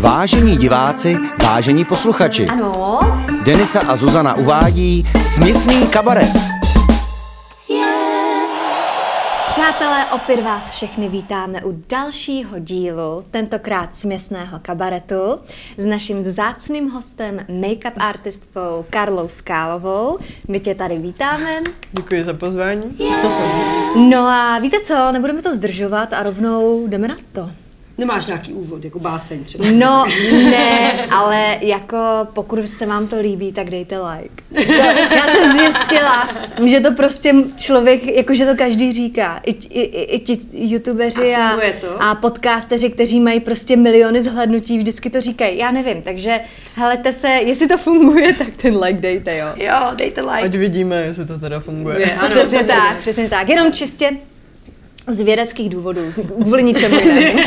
Vážení diváci, vážení posluchači, Ano, Denisa a Zuzana uvádí Směsný kabaret. přátelé, opět vás všechny vítáme u dalšího dílu, tentokrát směsného kabaretu, s naším vzácným hostem, make-up artistkou Karlou Skálovou. My tě tady vítáme. Děkuji za pozvání. No a víte co, nebudeme to zdržovat a rovnou jdeme na to. Nemáš nějaký úvod, jako báseň třeba? No, ne, ale jako pokud se vám to líbí, tak dejte like. To, já jsem zjistila, že to prostě člověk, jakože to každý říká. I, i, i, i ti youtubeři A a, a podcasteři, kteří mají prostě miliony zhlednutí, vždycky to říkají. Já nevím, takže helejte se, jestli to funguje, tak ten like dejte, jo. Jo, dejte like. Ať vidíme, jestli to teda funguje. Je, ano, přesně. tak, přesně tak. Jenom čistě z vědeckých důvodů, kvůli ničemu jinému.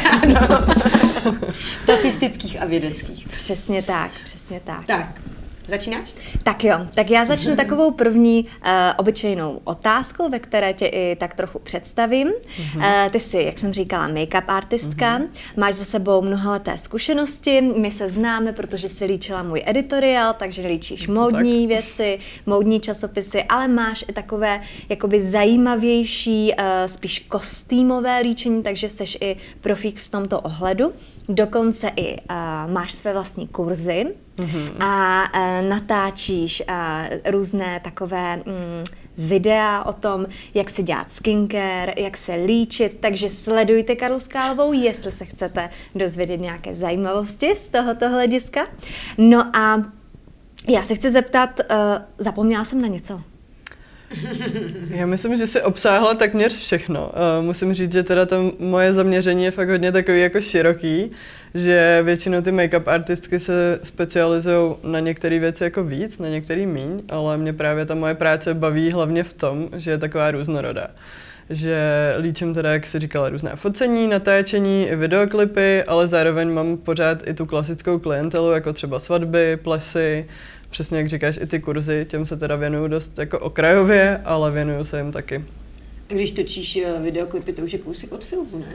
Statistických a vědeckých. Přesně tak, přesně tak. Tak, začínáš? Tak jo, tak já začnu takovou první uh, obyčejnou otázkou, ve které tě i tak trochu představím. Uh, ty jsi, jak jsem říkala, make-up artistka, máš za sebou mnohaleté zkušenosti, my se známe, protože jsi líčila můj editoriál, takže líčíš módní věci, módní časopisy, ale máš i takové jakoby zajímavější, uh, spíš kostýmové líčení, takže seš i profík v tomto ohledu. Dokonce i uh, máš své vlastní kurzy, a uh, natáčíš uh, různé takové mm, videa o tom, jak se dělat skincare, jak se líčit, takže sledujte Karlu Skálovou, jestli se chcete dozvědět nějaké zajímavosti z tohoto hlediska. No a já se chci zeptat, uh, zapomněla jsem na něco? Já myslím, že si obsáhla takměř všechno. Uh, musím říct, že teda to moje zaměření je fakt hodně takový jako široký, že většinou ty make-up artistky se specializují na některé věci jako víc, na některé míň, ale mě právě ta moje práce baví hlavně v tom, že je taková různorodá že líčím teda, jak si říkala, různé focení, natáčení, i videoklipy, ale zároveň mám pořád i tu klasickou klientelu, jako třeba svatby, plesy, přesně jak říkáš, i ty kurzy, těm se teda věnuju dost jako okrajově, ale věnuju se jim taky. Když točíš eh, videoklipy, to už je kousek od filmu, ne?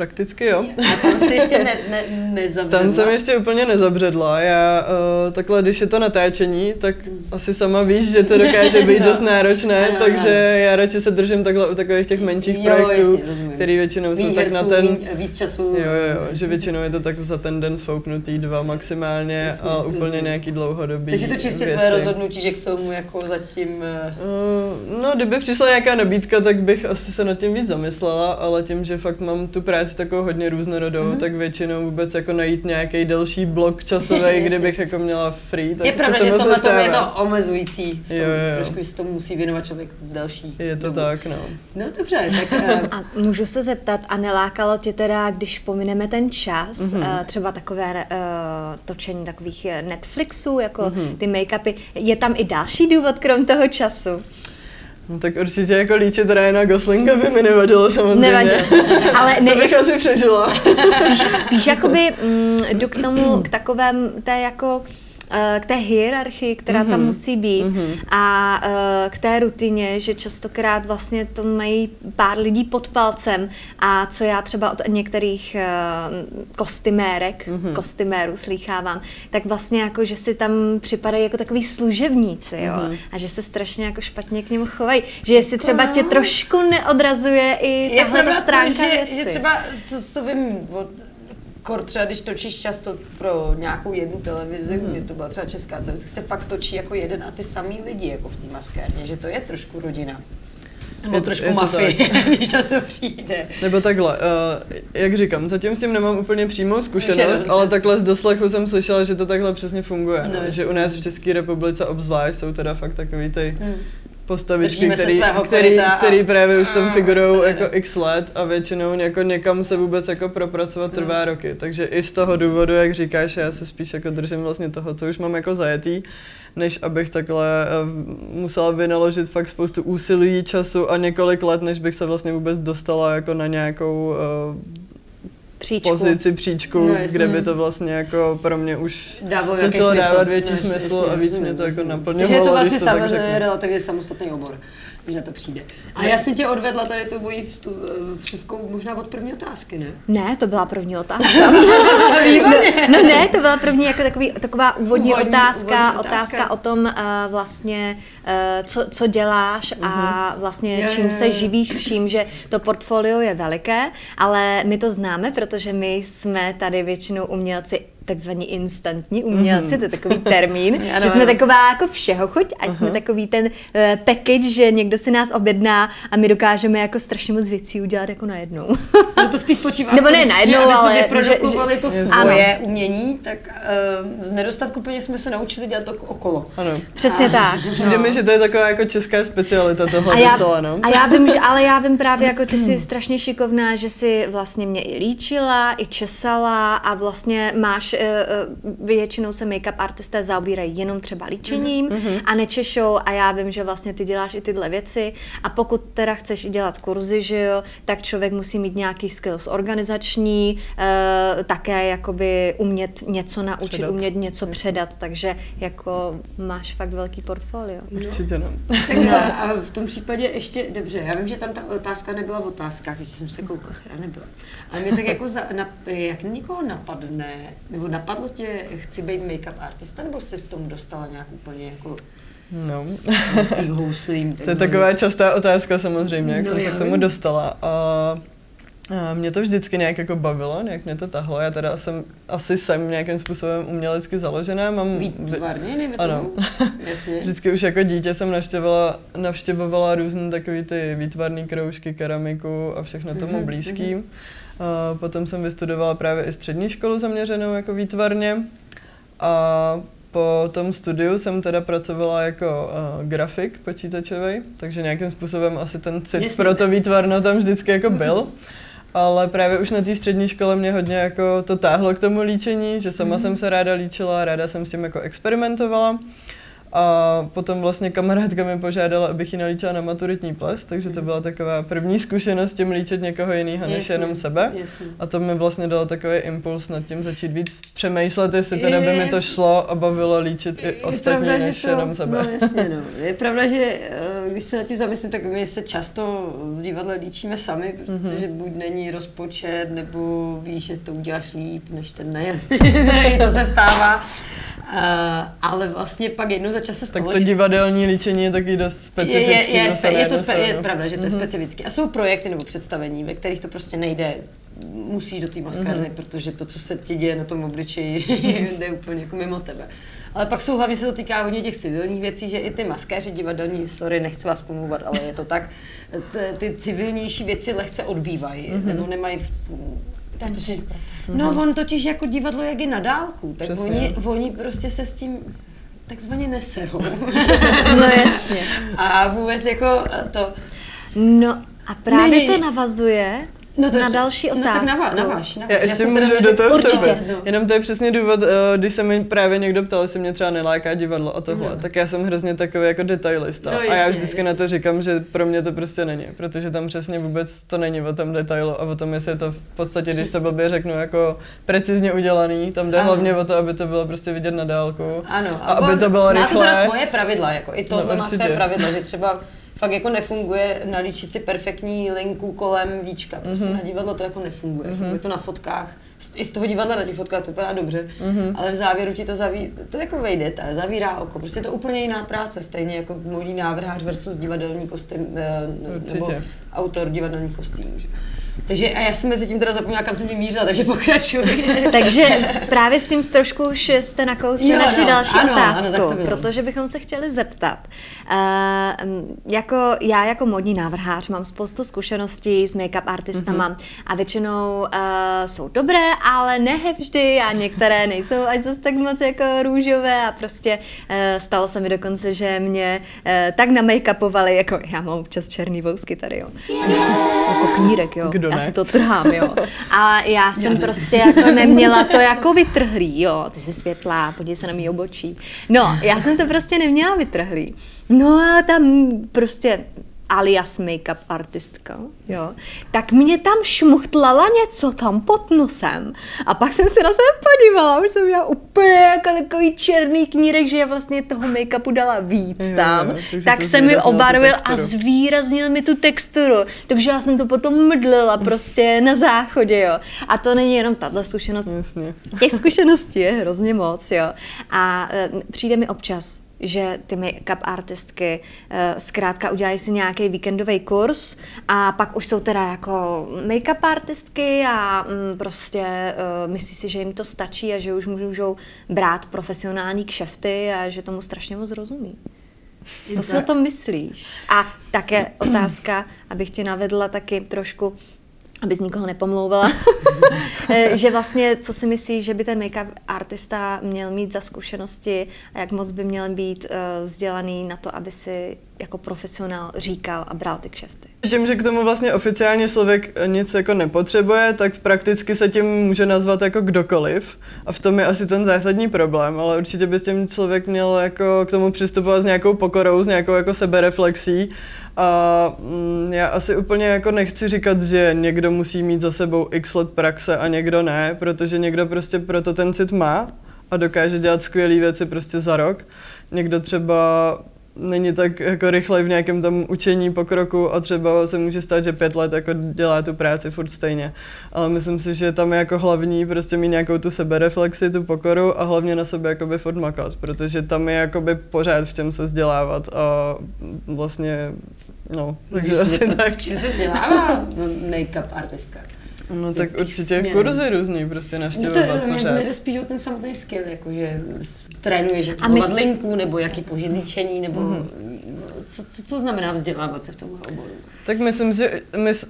Prakticky jo. A tam si ještě ne, ne, nezavřela. Tam jsem ještě úplně nezabředla. Já uh, takhle, když je to natáčení, tak asi sama víš, že to dokáže být No. dost náročné, Ano, takže já radši se držím takhle u takových těch menších Jo, projektů, jasně, rozumím. který většinou jsou Míň tak na ten... víc času. Jo, jo, jo, že většinou je to tak za ten den svouknutý dva maximálně Jasně, a úplně rozumím. nějaký dlouhodobý Takže to čistě věci. tvoje rozhodnutí, že k filmu jako zatím... Uh, No, kdyby přišla nějaká nabídka, tak bych asi se nad tím víc zamyslela, ale tím, že fakt mám tu práci takovou hodně různorodou, Mhm. mm-hmm. tak většinou vůbec jako najít nějaký delší blok časový, kde bych jako měla free, tak Je pravda, to že tohle tomu je to omezující. V tom, Jo, jo. Trošku se tomu musí věnovat člověk další. Je to dobu. tak, no. No dobře, tak eh, A můžu se zeptat, a nelákalo tě teda, když pomineme ten čas, mm-hmm. třeba takové uh, točení takových Netflixů, jako mm-hmm. ty make-upy, je tam i další důvod krom toho času? No. tak určitě jako líčit Ryana Goslinga by mi nevadilo samozřejmě. Nevadilo. Ale To ne, bych asi přežila. spíš, spíš jakoby mm, jdu k tomu, k takovém té jako k té hierarchii, která tam musí být a eh, k té rutině, že častokrát vlastně to mají pár lidí pod palcem a co já třeba od některých eh, kostymérek, kostymérů slýchávám, tak vlastně jako, že si tam připadají jako takový služebníci, jo, a že se strašně jako špatně k němu chovají, že jestli třeba tě trošku neodrazuje i tahle ta stránka že, věci. že třeba, co, co vím, od, kor třeba když točíš často pro nějakou jednu televizi, mm. mě to byla třeba česká televize, se fakt točí jako jeden a ty samý lidi jako v té maskérně, že to je trošku rodina. Nebo Je trošku je mafie, když na to přijde. Nebo takhle, uh, jak říkám, zatím s tím nemám úplně přímou zkušenost, ale takhle z doslechu jsem slyšela, že to takhle přesně funguje. No, No, že u nás v České republice obzvlášť jsou teda fakt takový ty Hmm. Postavičky, Držíme který, který, a- který právě už tam se jako x let a většinou jako někam se vůbec jako propracovat trvá Hmm. roky. Takže i z toho důvodu, jak říkáš, já se spíš jako držím vlastně toho, co už mám jako zajetý, než abych takhle eh, musela vynaložit fakt spoustu úsilí, času a několik let, než bych se vlastně vůbec dostala jako na nějakou eh, Příčku. pozici příčku, No, kde by to vlastně jako pro mě už Dávalo nějaký začalo smysl. dávat větší No, smysl jasně, a víc rozumím, mě to jako rozumím. naplňovalo. Takže je to vlastně samozřejmě relativně samostatný obor, když na to přijde. A já jsem tě odvedla tady tou mojí vstu- vstupkou možná od první otázky, ne? Ne, to byla první otázka. Výborně. No ne, to byla první jako takový, taková úvodní, Úvodní- otázka, úvodní otázka, otázka. o tom uh, vlastně, uh, co, co děláš a vlastně Mhm. Jo, čím jo, se jo. živíš vším, že to portfolio je veliké, ale my to známe, protože my jsme tady většinou umělci takzvaní instantní umělci, to je takový termín, Ano, že jsme ano. taková jako všeho chuť a jsme takový ten uh, package, že někdo si nás objedná a my dokážeme jako strašně moc věcí udělat jako najednou. No to spíš spočívá Nebo v tom, ne najednou, že aby jsme ale vyprodukovali že- to že- svoje umění, tak uh, z nedostatku peněz jsme se naučili dělat to okolo. Ano. Přesně tak. Přijde mi, že to je taková jako česká specialita tohle A já, celé, no. a já vím, že, ale já vím právě, jako ty jsi strašně šikovná, že si vlastně mě i líčila, i česala a vlastně máš, většinou se make-up artisté zaobírají jenom třeba líčením a nečešou a já vím, že vlastně ty děláš i tyhle věci a pokud teda chceš i dělat kurzy, že jo, tak člověk musí mít nějaký skills organizační, eh, také jakoby umět něco naučit, Předat. umět něco předat, takže jako máš fakt velký portfolio. Určitě no. Tak no. a v tom případě ještě, dobře, já vím, že tam ta otázka nebyla v otázkách, když jsem se koukala, nebyla. Ale mě tak jako, za, na, jak někoho napadne, nebo napadlo tě, chci být make-up artista, nebo jsi s tomu dostala nějak úplně jako no. houslím? To je taková častá otázka samozřejmě, jak No, jsem se k tomu vím. dostala. A a mě to vždycky nějak jako bavilo, nějak mě to tahlo. Já teda jsem, asi jsem nějakým způsobem umělecky založená. Mám, Výtvarně, nejme Ano. Jasně. Vždycky už jako dítě jsem navštěvovala, navštěvovala různé takové ty výtvarné kroužky, keramiku a všechno tomu Mhm, blízký. A potom jsem vystudovala právě i střední školu zaměřenou jako výtvarně. A po tom studiu jsem teda pracovala jako uh, grafik počítačový, takže nějakým způsobem asi ten cit Jasně. pro to výtvarno tam vždycky jako byl. Ale právě už na té střední škole mě hodně jako to táhlo k tomu líčení, že sama jsem se ráda líčila, ráda jsem s tím jako experimentovala. A potom vlastně kamarádka mi požádala, abych ji nalíčila na maturitní ples, takže to byla taková první zkušenost tím líčit někoho jiného než Jasně, jenom sebe. Jasně. A to mi vlastně dalo takový impuls nad tím začít víc přemýšlet, jestli teda by mi to šlo a bavilo líčit i ostatní pravda, než to- jenom sebe. No jasně, no. Je pravda, že eh, když se nad tím zamyslím, tak my se často v divadle líčíme sami, protože buď není rozpočet, nebo víš, že to uděláš líp, než ten ne. to se stává. Uh, ale vlastně pak jednou za čas se Tak stalo, to že- divadelní líčení je taky dost specifický. je, je, je, spe, je, to spe, je stranu. pravda, že to je Mhm. specifický. A jsou projekty nebo představení, ve kterých to prostě nejde, musíš do té maskárny, protože to, co se ti děje na tom obličeji, jde úplně jako mimo tebe. Ale pak jsou hlavně se to týká hodně těch civilních věcí, že i ty maskéři divadelní, sorry, nechci vás pomluvat, ale je to tak, ty civilnější věci lehce odbývají, nebo nemají v, protože, no on totiž jako divadlo, jak je na dálku, tak Přesně. oni, oni prostě se s tím takzvaně neserou. No jasně. A vůbec jako to... No a právě Ne, to navazuje No to, na další No otázku. tak nava, navaž, navaž. Já ještě jsem teda můžu do toho Určitě, no. Jenom to je přesně důvod, eh, když se mi právě někdo ptal, jestli mě třeba neláká divadlo a tohle, No. tak já jsem hrozně takový jako detailista. No, a já jasně, vždycky jasně. na to říkám, že pro mě to prostě není, protože tam přesně vůbec to není o tom detailu a o tom, jestli je to v podstatě, když to blbě řeknu, jako precizně udělaný, tam jde Ano. hlavně o to, aby to bylo prostě vidět na dálku. Ano, A aby to bylo Má to teda svoje pravidla, jako i tohle No, má své pravidla, že třeba fakt jako nefunguje nalíčit si perfektní linku kolem víčka. Prostě Mhm. mm-hmm. na divadlo to jako nefunguje. Mm-hmm. Funguje to na fotkách. I z toho divadla na těch fotkách to vypadá dobře, Mhm. mm-hmm. ale v závěru ti to zaví, to je takový detail, zavírá oko. Prostě je to úplně jiná práce, stejně jako modní návrhář versus divadelní kostým, eh, nebo autor divadelních kostýmů. Že? Takže a já jsem mezi tím teda zapomněla, kam jsem tím mířila, takže pokračuj. Takže právě s tím trošku už jste nakousli Jo, naši no, další ano, otázku, ano, protože bychom se chtěli zeptat. Uh, jako já jako modní návrhář mám spoustu zkušeností s make-up artistama Mhm. a většinou uh, jsou dobré, ale ne vždy a některé nejsou až zase tak moc jako růžové a prostě uh, stalo se mi dokonce, že mě uh, tak na make-upovali, jako já mám občas černý vousky tady, jo. Jako knírek, jo. Kdo já ne? si to trhám, jo. A já jsem prostě jako neměla to jako vytrhlý, jo. Ty jsi světlá, podívej se na mý obočí. No, já jsem to prostě neměla vytrhlý. No a tam prostě alias make-up artistka, jo, tak mě tam šmuchtlala něco tam pod nosem. A pak jsem se na sebe podívala, už jsem měla úplně jako takový černý knírek, že já vlastně toho make-upu dala víc Jo, tam. jo, takže tak se mi obarvil a zvýraznil mi tu texturu. Takže já jsem to potom mdlila prostě na záchodě, jo. A to není jenom tato zkušenost, Jasně. Těch zkušeností je hrozně moc, jo. A e, přijde mi občas, že ty make-up artistky e, zkrátka udělají si nějaký víkendový kurz a pak už jsou teda jako make-up artistky a mm, prostě e, myslí si, že jim to stačí a že už můžou brát profesionální kšefty a že tomu strašně moc rozumí. Co si o tom myslíš? A také otázka, abych tě navedla taky trošku, aby z nikoho nepomlouvala, Eh, že vlastně, co si myslíš, že by ten make-up artista měl mít za zkušenosti a jak moc by měl být uh, vzdělaný na to, aby si jako profesionál říkal a bral ty kšefty? Tím, že k tomu vlastně oficiálně člověk nic jako nepotřebuje, tak prakticky se tím může nazvat jako kdokoliv. A v tom je asi ten zásadní problém, ale určitě by s tím člověk měl jako k tomu přistupovat s nějakou pokorou, s nějakou jako sebereflexí. A mm, já asi úplně jako nechci říkat, že někdo musí mít za sebou x let praxe a někdo ne, protože někdo prostě proto ten cit má a dokáže dělat skvělé věci prostě za rok. Někdo třeba není tak jako rychle v nějakém tom učení pokroku a třeba se může stát, že pět let jako dělá tu práci furt stejně. Ale myslím si, že tam je jako hlavní prostě mít nějakou tu sebereflexi, tu pokoru a hlavně na sebe jakoby furt makat, protože tam je jakoby pořád v čem se vzdělávat a vlastně no, takže Víš, asi to- tak. V čem se vzdělává make-up artistka? No tak Jaký určitě směr? kurzy různý prostě No naštěvovat to mě, pořád. mě jde spíš o ten samotný skill, jakože trénuješ jako my- volat linku, nebo jaký použít líčení, nebo co, co, co znamená vzdělávat se v tomhle oboru? Tak myslím, že mys,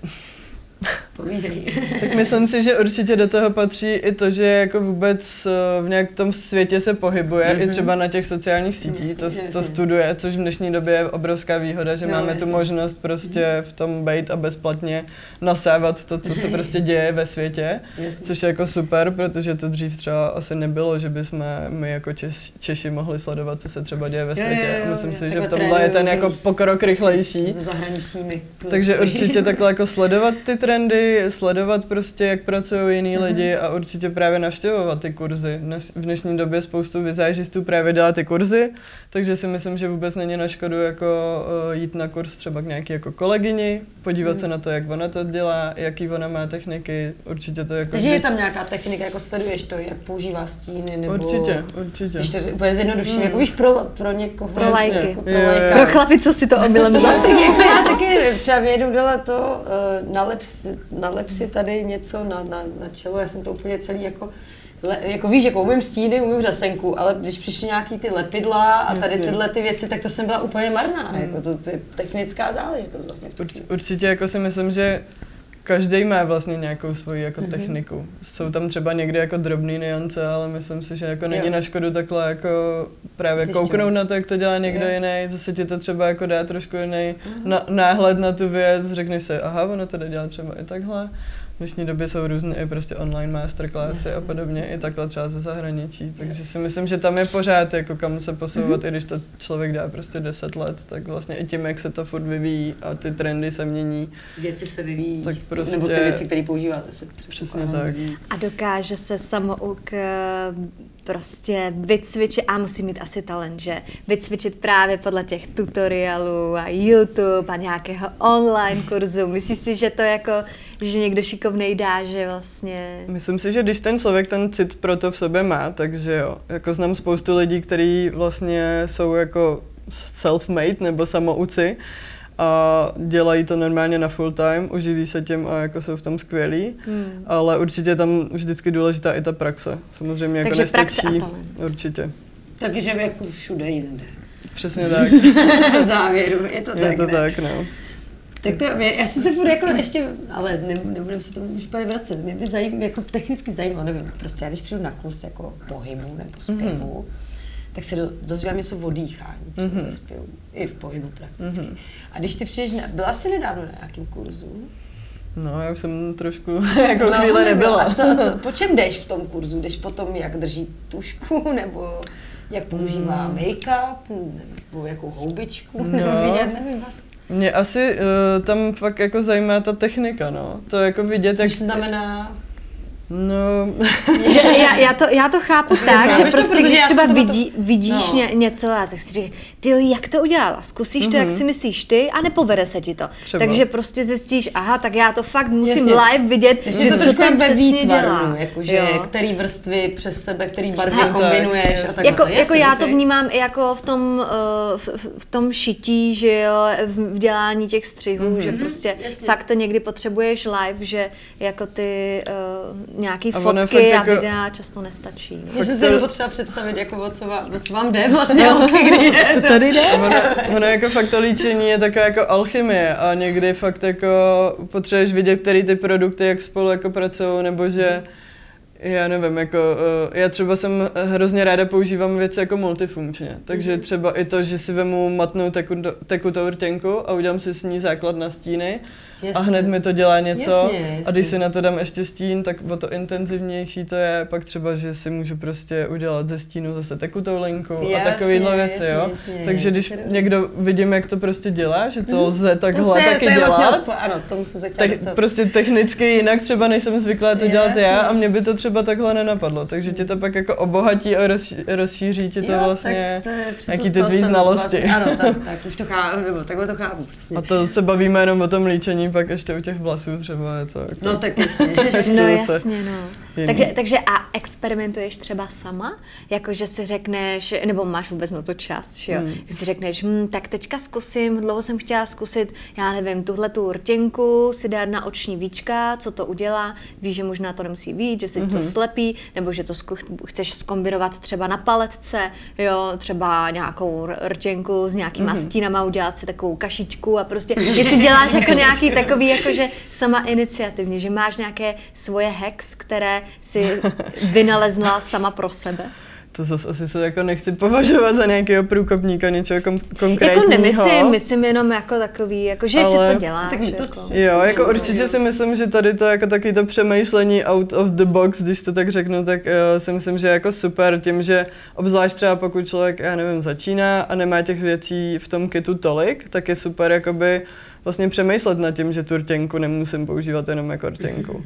Povídej. Tak myslím si, že určitě do toho patří i to, že jako vůbec eh, v nějak tom světě se pohybuje, mm-hmm. i třeba na těch sociálních sítích, Jasně, to, jasně. to studuje, což v dnešní době je obrovská výhoda, že No, máme jasně. tu možnost prostě v tom být a bezplatně nasávat to, co se prostě děje ve světě, Jasně. což je jako super, protože to dřív třeba asi nebylo, že bychom my jako Češ, Češi mohli sledovat, co se třeba děje ve Jo, světě. jo, jo, a myslím jo. si, že v tomhle je ten jako s- pokrok rychlejší. Se zahraničními. Takže určitě takhle jako sledovat ty trendy, sledovat prostě, jak pracují jiní Mhm. lidi a určitě právě navštěvovat ty kurzy. Dnes, v dnešní době spoustu vizážistů právě dělá ty kurzy, takže si myslím, že vůbec není na škodu jako uh, jít na kurz třeba k nějaký jako kolegyni, podívat Mhm. se na to, jak ona to dělá, jaký ona má techniky, určitě to jako... Takže je tam nějaká technika, jako sleduješ to, jak používá stíny, nebo... Určitě, určitě. Když to úplně zjednoduším, jako víš, pro, pro někoho. Pro lajky. Jako pro jo. lajka. Pro chlapi, co si to omylem No, vzal. tak jako já taky nevím, třeba mě jedu dole to, uh, nalep, si, nalep si tady něco na, na, na čelo, já jsem to úplně celý jako, le, jako víš, jako umím stíny, umím řasenku, ale když přišly nějaký ty lepidla a tady tyhle ty věci, tak to jsem byla úplně marná, jako to je technická záležitost vlastně. Urč, určitě jako si myslím, že každý má vlastně nějakou svoji jako techniku. Jsou tam třeba někdy jako drobný niance, ale myslím si, že jako není Jo. na škodu takhle jako právě Zjišťovat. kouknout na to, jak to dělá někdo Jo. jiný, zase ti to třeba jako dá trošku jiný na, náhled na tu věc, řekneš si, aha, ono to jde dělat třeba i takhle. V dnešní době jsou různé i prostě online masterclassy Jasně, a podobně, jasně, i takhle třeba ze zahraničí, takže si myslím, že tam je pořád jako kam se posouvat, i když to člověk dá prostě 10 let, tak vlastně i tím, jak se to furt vyvíjí a ty trendy se mění, Věci se vyvíjí, Tak prostě- nebo ty věci, které používáte, se Přesně tak. A dokáže se samouk prostě vycvičit, a musí mít asi talent, že vycvičit právě podle těch tutoriálů a YouTube a nějakého online kurzu. Myslíš si, že to jako, že někdo šikovnej dá, že vlastně... Myslím si, že když ten člověk ten cit pro to v sobě má, takže jo. Jako znám spoustu lidí, kteří vlastně jsou jako self-made nebo samouci a dělají to normálně na full time, uživí se tím a jako jsou v tom skvělí. Hmm. Ale určitě je tam vždycky důležitá i ta praxe. Samozřejmě jako Takže nestačí. praxe a talent. Určitě. Takže jako všude jinde. Přesně tak. v závěru, je to je tak, to ne? tak, no. Tak to, mě- já jsem se furt jako ještě, ale ne, nebudeme se tomu už úplně vracet. Mě by zajím, jako technicky zajímalo, nevím, prostě já když přijdu na kurz jako pohybu nebo zpěvu, mm-hmm. Tak se do, dozvívám něco o dýchání, třeba mm-hmm. ve zpěvu, i v pohybu prakticky. Mm-hmm. A když ty přijdeš, na, byla jsi nedávno na nějakém kurzu? No, já už jsem trošku jako Dlouho chvíli nebyla. A co, co, po čem jdeš v tom kurzu? Jdeš potom, jak drží tušku, nebo jak používá Hmm. make-up, nebo jakou houbičku, No. nebo vidět, nevím vlastně. Mě asi uh, tam fakt jako zajímá ta technika, no. To jako vidět, Což jak... znamená... No, Že já, já, to, já to chápu tak, že to, prostě protože když třeba to- vidí, vidíš no. ně, něco a tak si říkáš, ty jo, jak to udělala? Zkusíš to, jak si myslíš ty a nepovede se ti to. Třeba. Takže prostě zjistíš, aha, tak já to fakt musím Jasně. live vidět, Takže že to trošku jak ve výtvaru, jakože Jo. který vrstvy přes sebe, který barvy Tak, kombinuješ a jasně. tak. Jako, jako já to vnímám i jako v tom, uh, v, v- tom šití, že jo, v, v dělání těch střihů, mm-hmm. že prostě Jasně. fakt to někdy potřebuješ live, že jako ty uh, nějaký A fotky a jako- videa často nestačí. No. Já jsem si to- potřeba představit, jako o co vám, o co vám jde vlastně, holky, kdy je. Tady jde? ono, ono jako fakt to líčení je taková jako alchymie a někdy fakt jako potřebuješ vidět, který ty produkty jak spolu jako pracují, nebo že já nevím, jako eh, já třeba jsem hrozně ráda používám věci jako multifunkčně, takže třeba i to, že si vemu matnou tekutou, tekutou rtěnku a udělám si s ní základ na stíny a Jasně. hned mi to dělá něco Jasně, a jasně. když si na to dám ještě stín, tak o to intenzivnější to je, pak třeba, že si můžu prostě udělat ze stínu zase tekutou linku a Jasně, takovýhle věci, jasně, jo. jasně. Takže když To někdo vidím, jak to prostě dělá, že to lze takhle to se, taky to je dělat, vlastně, ano, tomu jsem se tak dostat. prostě technicky jinak třeba než jsem zvyklá to dělat Jasně. já a mě by to třeba takhle nenapadlo, takže ti to pak jako obohatí a rozší- rozšíří ti to Jo, vlastně, tak to je přesně jaký ty to tvý znalosti. Vlastně, ano, tak, tak, už to chápu, takhle to chápu, přesně. A to se bavíme jenom o tom líčení, pak ještě u těch vlasů třeba je to jako... No tak jasně. No jasně, no. jiný. Takže, takže a experimentuješ třeba sama? Jako, že si řekneš, nebo máš vůbec na to čas, že jo? Hmm. Že si řekneš, hm, tak teďka zkusím, dlouho jsem chtěla zkusit, já nevím, tuhle tu rtěnku si dát na oční víčka, co to udělá, víš, že možná to nemusí být, že si Mhm. to slepí, nebo že to zku- chceš skombinovat třeba na paletce, jo, třeba nějakou rtěnku s nějakýma Mhm. stínama, udělat si takovou kašičku a prostě, jestli děláš jako nějaký takový, jakože sama iniciativně, že máš nějaké svoje hacks, které si vynalezla sama pro sebe. To zase asi se jako nechci považovat za nějakého průkopníka, něčeho kom- konkrétního. Jako nemyslím, myslím jenom jako takový, jako že Ale- si to děláš. Tak to- jako. Jo, jako určitě si myslím, že tady to jako taky to přemýšlení out of the box, když to tak řeknu, tak uh, si myslím, že je jako super tím, že obzvlášť třeba pokud člověk, já nevím, začíná a nemá těch věcí v tom kitu tolik, tak je super jakoby vlastně přemýšlet nad tím, že tu rtěnku nemusím používat jenom jako rtěnku.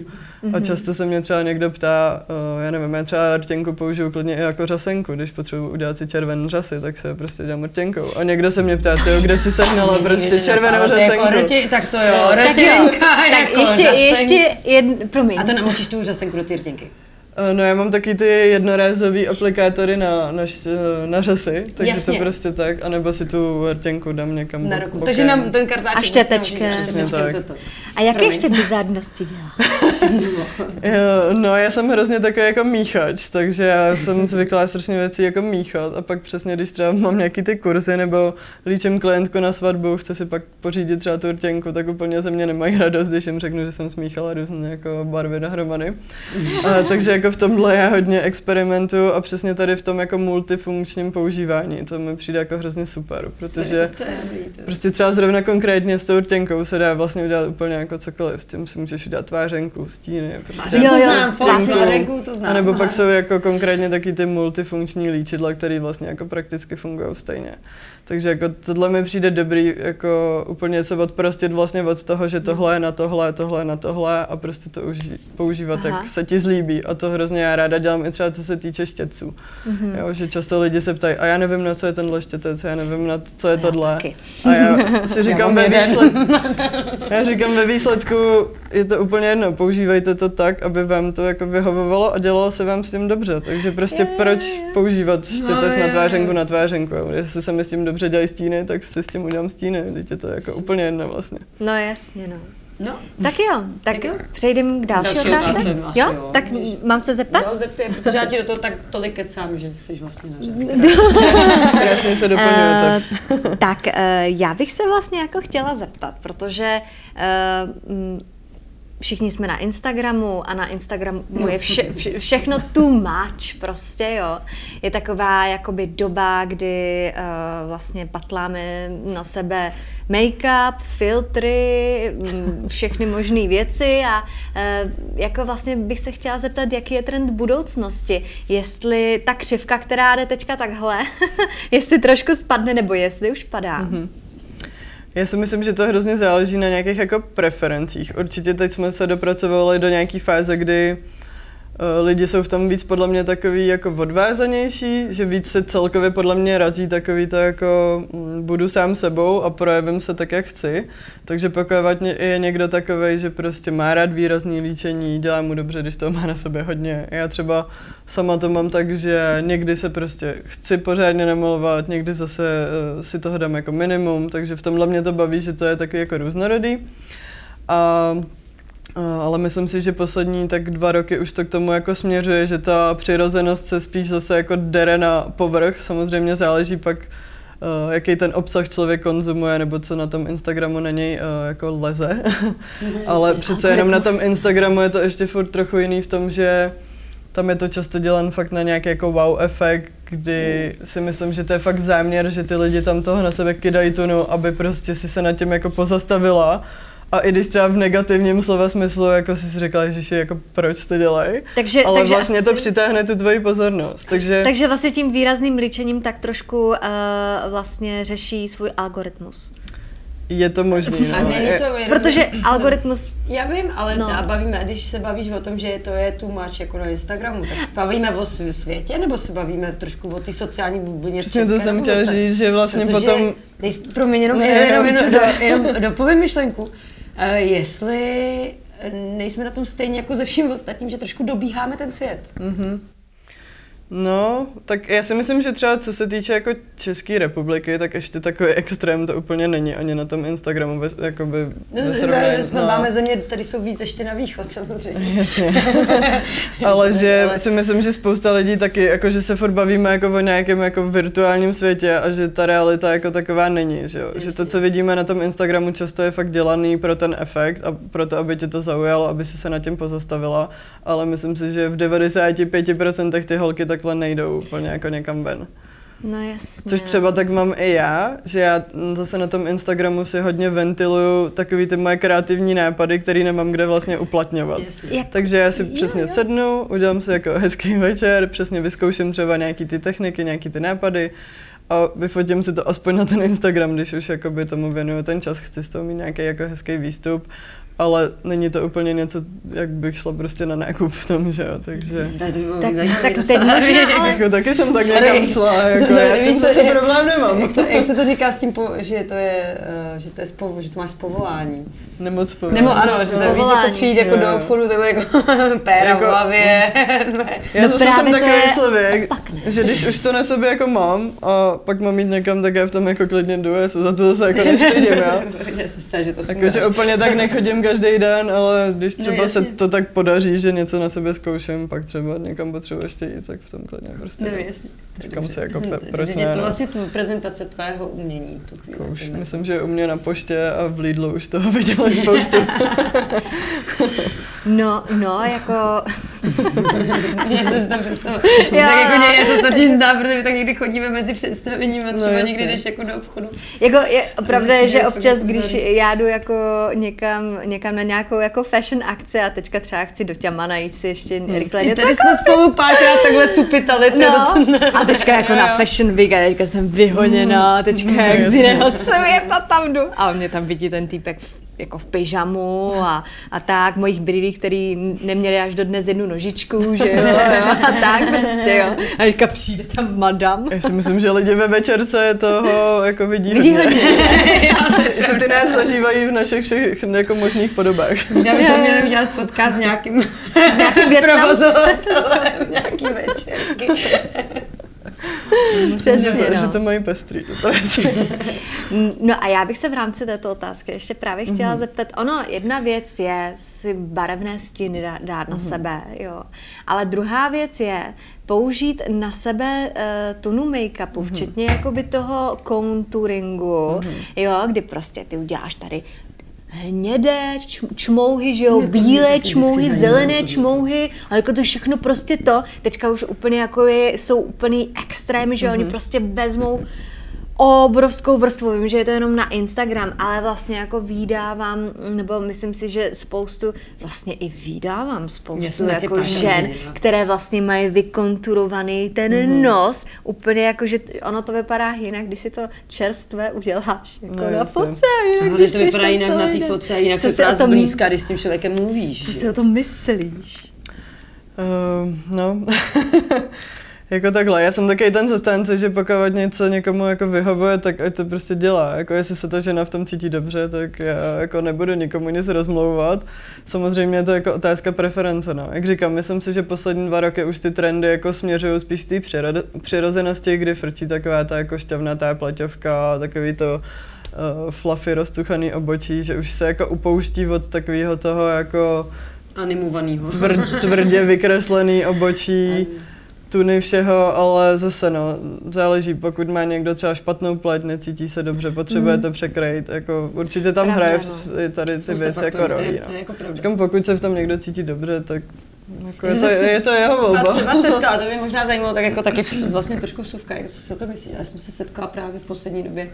A často se mě třeba někdo ptá, uh, já nevím, já třeba rtěnku použiju klidně i jako řasenku, když potřebuji udělat si červený řasy, tak se prostě dělám rtěnkou. A někdo se mě ptá, tyjo, kde si sehnala prostě červenou Ale je řasenku. Jako rtě, tak to jo, Tak jo, rtěnka tak jako ještě, řasenka. ještě jedn, promiň. A to namočíš tu řasenku do ty rtěnky. Eh, No já mám taky ty jednorázový aplikátory na, na, š- na řasy, takže Jasně. to prostě tak, anebo si tu rtěnku dám někam Na ruku. bokem. Takže nám ten kartáček A štětečkem. vlastně a štětečkem toto. A jaké Promiň. ještě bizarnosti dělá? Jo, No já jsem hrozně takový jako míchač, takže já jsem zvyklá strašně věcí jako míchat a pak přesně, když třeba mám nějaký ty kurzy nebo líčím klientku na svatbu, chce si pak pořídit třeba tu rtěnku, tak úplně ze mě nemají radost, když jim řeknu, že jsem smíchala různé jako barvy dohromady. A, takže jako v tomhle já hodně experimentuju a přesně tady v tom jako multifunkčním používání, to mi přijde jako hrozně super, protože. Prostě třeba zrovna konkrétně s tou rtěnkou se dá vlastně udělat úplně jako cokoliv. S tím si můžeš udělat tvářenku, stíny. Prostě. Jo, Jo, znám, to znám. A nebo aha. pak jsou jako konkrétně taky ty multifunkční líčidla, které vlastně jako prakticky fungují stejně. Takže jako tohle mi přijde dobrý, jako úplně se odprostit vlastně od toho, že tohle je na tohle, tohle je na tohle a prostě to uží, používat, Aha. jak se ti zlíbí. A to hrozně já ráda dělám i třeba co se týče štětců. Mhm. Jo, že často lidi se ptají, a já nevím, na co je tenhle štětec, já nevím, na co je Já tohle. taky. A já si říkám ve výsledku, já říkám ve výsledku, je to úplně jedno, používejte to tak, aby vám to jako vyhovovalo a dělalo se vám s tím dobře. Takže prostě jo, proč používat štětec No, na tvářenku na tvářenku. Jestli se mi s tím dobře dělají stíny, tak si s tím udělám stíny. Teď je to jako úplně jedno vlastně. No jasně, no. No, Tak jo, tak, Tak jo. přejdeme k další, Další otázce. otázce, jo? jo, tak když- mám se zeptat? no zeptej, protože já ti do toho tak tolik kecám, že jsi vlastně na. Krásně se doplňujete. Eh, tak eh, já bych se vlastně jako chtěla zeptat, protože eh, mm, všichni jsme na Instagramu a na Instagramu je vše, vše, všechno too much prostě, jo. Je taková jakoby doba, kdy uh, vlastně patláme na sebe make-up, filtry, mm, všechny možné věci a uh, jako vlastně bych se chtěla zeptat, jaký je trend budoucnosti. Jestli ta křivka, která jde teďka takhle, jestli trošku spadne nebo jestli už padá. Mm-hmm. Já si myslím, že to hrozně záleží na nějakých jako preferencích. Určitě teď jsme se dopracovali do nějaké fáze, kdy lidi jsou v tom víc podle mě takový jako odvázanější, že víc se celkově podle mě razí takový to jako mm, budu sám sebou a projevím se tak, jak chci. Takže pokud je někdo takový, že prostě má rád výrazný líčení, dělá mu dobře, když to má na sobě hodně. Já třeba sama to mám tak, že někdy se prostě chci pořádně namluvovat, někdy zase uh, si toho dám jako minimum, takže v tomhle mě to baví, že to je takový jako různorodý. A ale myslím si, že poslední tak dva roky už to k tomu jako směřuje, že ta přirozenost se spíš zase jako dere na povrch. Samozřejmě záleží pak, uh, jaký ten obsah člověk konzumuje, nebo co na tom Instagramu na něj uh, jako leze. Ale přece jenom na tom Instagramu je to ještě furt trochu jiný v tom, že tam je to často dělan fakt na nějaký jako wow efekt, kdy si myslím, že to je fakt záměr, že ty lidi tam toho na sebe kydají tunu, aby prostě si se nad tím jako pozastavila a i když třeba v negativním slova smyslu, jako jsi si řekla, že jako proč to dělají, takže, ale takže vlastně asi... to přitáhne tu tvoji pozornost. Takže... takže vlastně tím výrazným líčením tak trošku uh, vlastně řeší svůj algoritmus. Je to možné. No. A není to jenom, Protože algoritmus... Já vím, ale no. a bavíme, když se bavíš o tom, že to je tu máč jako na Instagramu, tak bavíme o světě, nebo se bavíme trošku o té sociální bublině v České to jsem chtěla říct, že vlastně Protože potom... Nejs, promiň, jenom, ne, jenom, jenom, jenom, do, jenom dopovím myšlenku. Uh, jestli nejsme na tom stejně jako ze vším ostatním, že trošku dobíháme ten svět. Mm-hmm. No, tak já si myslím, že třeba co se týče jako České republiky, tak ještě takový extrém to úplně není ani na tom Instagramu, bez, jakoby no, srovnání. Jsme, no. Máme země, tady jsou víc ještě na východ samozřejmě. Jasně. ale že ale... si myslím, že spousta lidí taky, jako že se furt bavíme jako o nějakém jako virtuálním světě a že ta realita jako taková není, že jo? Že to, co vidíme na tom Instagramu, často je fakt dělaný pro ten efekt a pro to, aby tě to zaujalo, aby si se na tím pozastavila, ale myslím si, že v 95% ty holky takhle nejdou úplně jako někam ven. No jasně. Což třeba tak mám i já, že já zase na tom Instagramu si hodně ventiluju takový ty moje kreativní nápady, který nemám kde vlastně uplatňovat. Jak, Takže já si jo, přesně jo. sednu, udělám si jako hezký večer, přesně vyzkouším třeba nějaký ty techniky, nějaký ty nápady a vyfotím si to aspoň na ten Instagram, když už jakoby tomu věnuju ten čas, chci z toho mít nějaký jako hezký výstup ale není to úplně něco, jak bych šla prostě na nákup v tom, že jo, takže... Tak, tak, tak teď možná, ale... Jako, taky jsem tak Sorry. někam šla, jako no, já s tím problém nemám. Jak, to, jak se to říká s tím, po, že to je, uh, že to je spovo, že to máš z povolání. Nemoc povolání. Nebo ano, že to víš, jako přijít jako do obchodu, takhle jako péra jako, v hlavě. já no zase jsem takový člověk, že když už to na sobě jako mám a pak mám jít někam, tak já v tom jako klidně jdu, já se za to zase jako nestydím, jo. Já se že to Jako, že úplně tak nechodím každý den, ale když no, třeba no, se to tak podaří, že něco na sebe zkouším, pak třeba někam potřebuji ještě jít, tak v tom klidně prostě. No jasně. Říkám si jako, pe, proč ne, Je to no. vlastně tu prezentace tvého umění tu chvíli. Jako už, myslím, že u mě na poště a v Lidlu už toho viděli spoustu. no, no, jako... Já se to představu. tak jako mě je to totiž zná, protože my tak někdy chodíme mezi představením a no, třeba no, někdy jdeš jako do obchodu. Jako je, pravda je, že občas, když já jdu jako někam, někam na nějakou jako fashion akci a teďka třeba chci do těma najít si ještě hmm. rychle něco. Tady jsme spolu párkrát takhle cupitali. No, a teďka jako na Fashion Week a teďka jsem vyhoněná, mm. teďka jak z jiného světa tam jdu. A mě tam vidí ten týpek jako v pyžamu a, a tak, mojich brýlí, který neměli až do dnes jednu nožičku, že jo, jo a tak prostě, jo. A teďka přijde tam madam. Já si myslím, že lidi ve večerce toho jako vidí, vidí hodně. že ty nás zažívají v našich všech jako možných podobách. Já bych měla udělat podcast s nějakým, s nějakým provozovatelem, nějaký večerky. Přesně, že, to, no. že to mají pestrý. To no a já bych se v rámci této otázky ještě právě chtěla mm-hmm. zeptat, ono, jedna věc je si barevné stíny dát, dát na mm-hmm. sebe, jo. Ale druhá věc je použít na sebe uh, tunu make-upu, mm-hmm. včetně jakoby toho contouringu, mm-hmm. jo, kdy prostě ty uděláš tady hnědé čmouhy, že jo, bílé čmouhy, zelené čmouhy, ale jako to všechno prostě to, teďka už úplně jako je, jsou úplný extrémy, že mm-hmm. oni prostě vezmou obrovskou vrstvu. Vím, že je to jenom na Instagram, ale vlastně jako výdávám, nebo myslím si, že spoustu, vlastně i výdávám spoustu jako žen, viděla. které vlastně mají vykonturovaný ten mm-hmm. nos, úplně jako, že ono to vypadá jinak, když si to čerstvé uděláš jako no, na fotce. Ale to vypadá jinak na té fotce, jinak to vypadá zblízka, když s tím člověkem mluvíš. Co si o tom myslíš? Uh, no, jako takhle, já jsem taky ten zastánce, že pokud něco někomu jako vyhovuje, tak ať to prostě dělá. Jako jestli se ta žena v tom cítí dobře, tak já jako nebudu nikomu nic rozmlouvat. Samozřejmě je to jako otázka preference. No. Jak říkám, myslím si, že poslední dva roky už ty trendy jako směřují spíš té přirozenosti, kdy frčí taková ta jako šťavnatá pleťovka, takový to uh, fluffy roztuchaný obočí, že už se jako upouští od takového toho jako animovaného. Tvr, tvrdě vykreslený obočí, tuny všeho, ale zase no, záleží, pokud má někdo třeba špatnou pleť, necítí se dobře, potřebuje mm. to překrejt, jako určitě tam Pravda, hraje no. tady ty Spousta věci jako roli. No. Jako Říkám, pokud se v tom někdo cítí dobře, tak jako je, to, je to jeho volba. A třeba setkala, to by možná zajímalo, tak jako taky vlastně trošku vsuvka, jak co si o to myslí. Já jsem se setkala právě v poslední době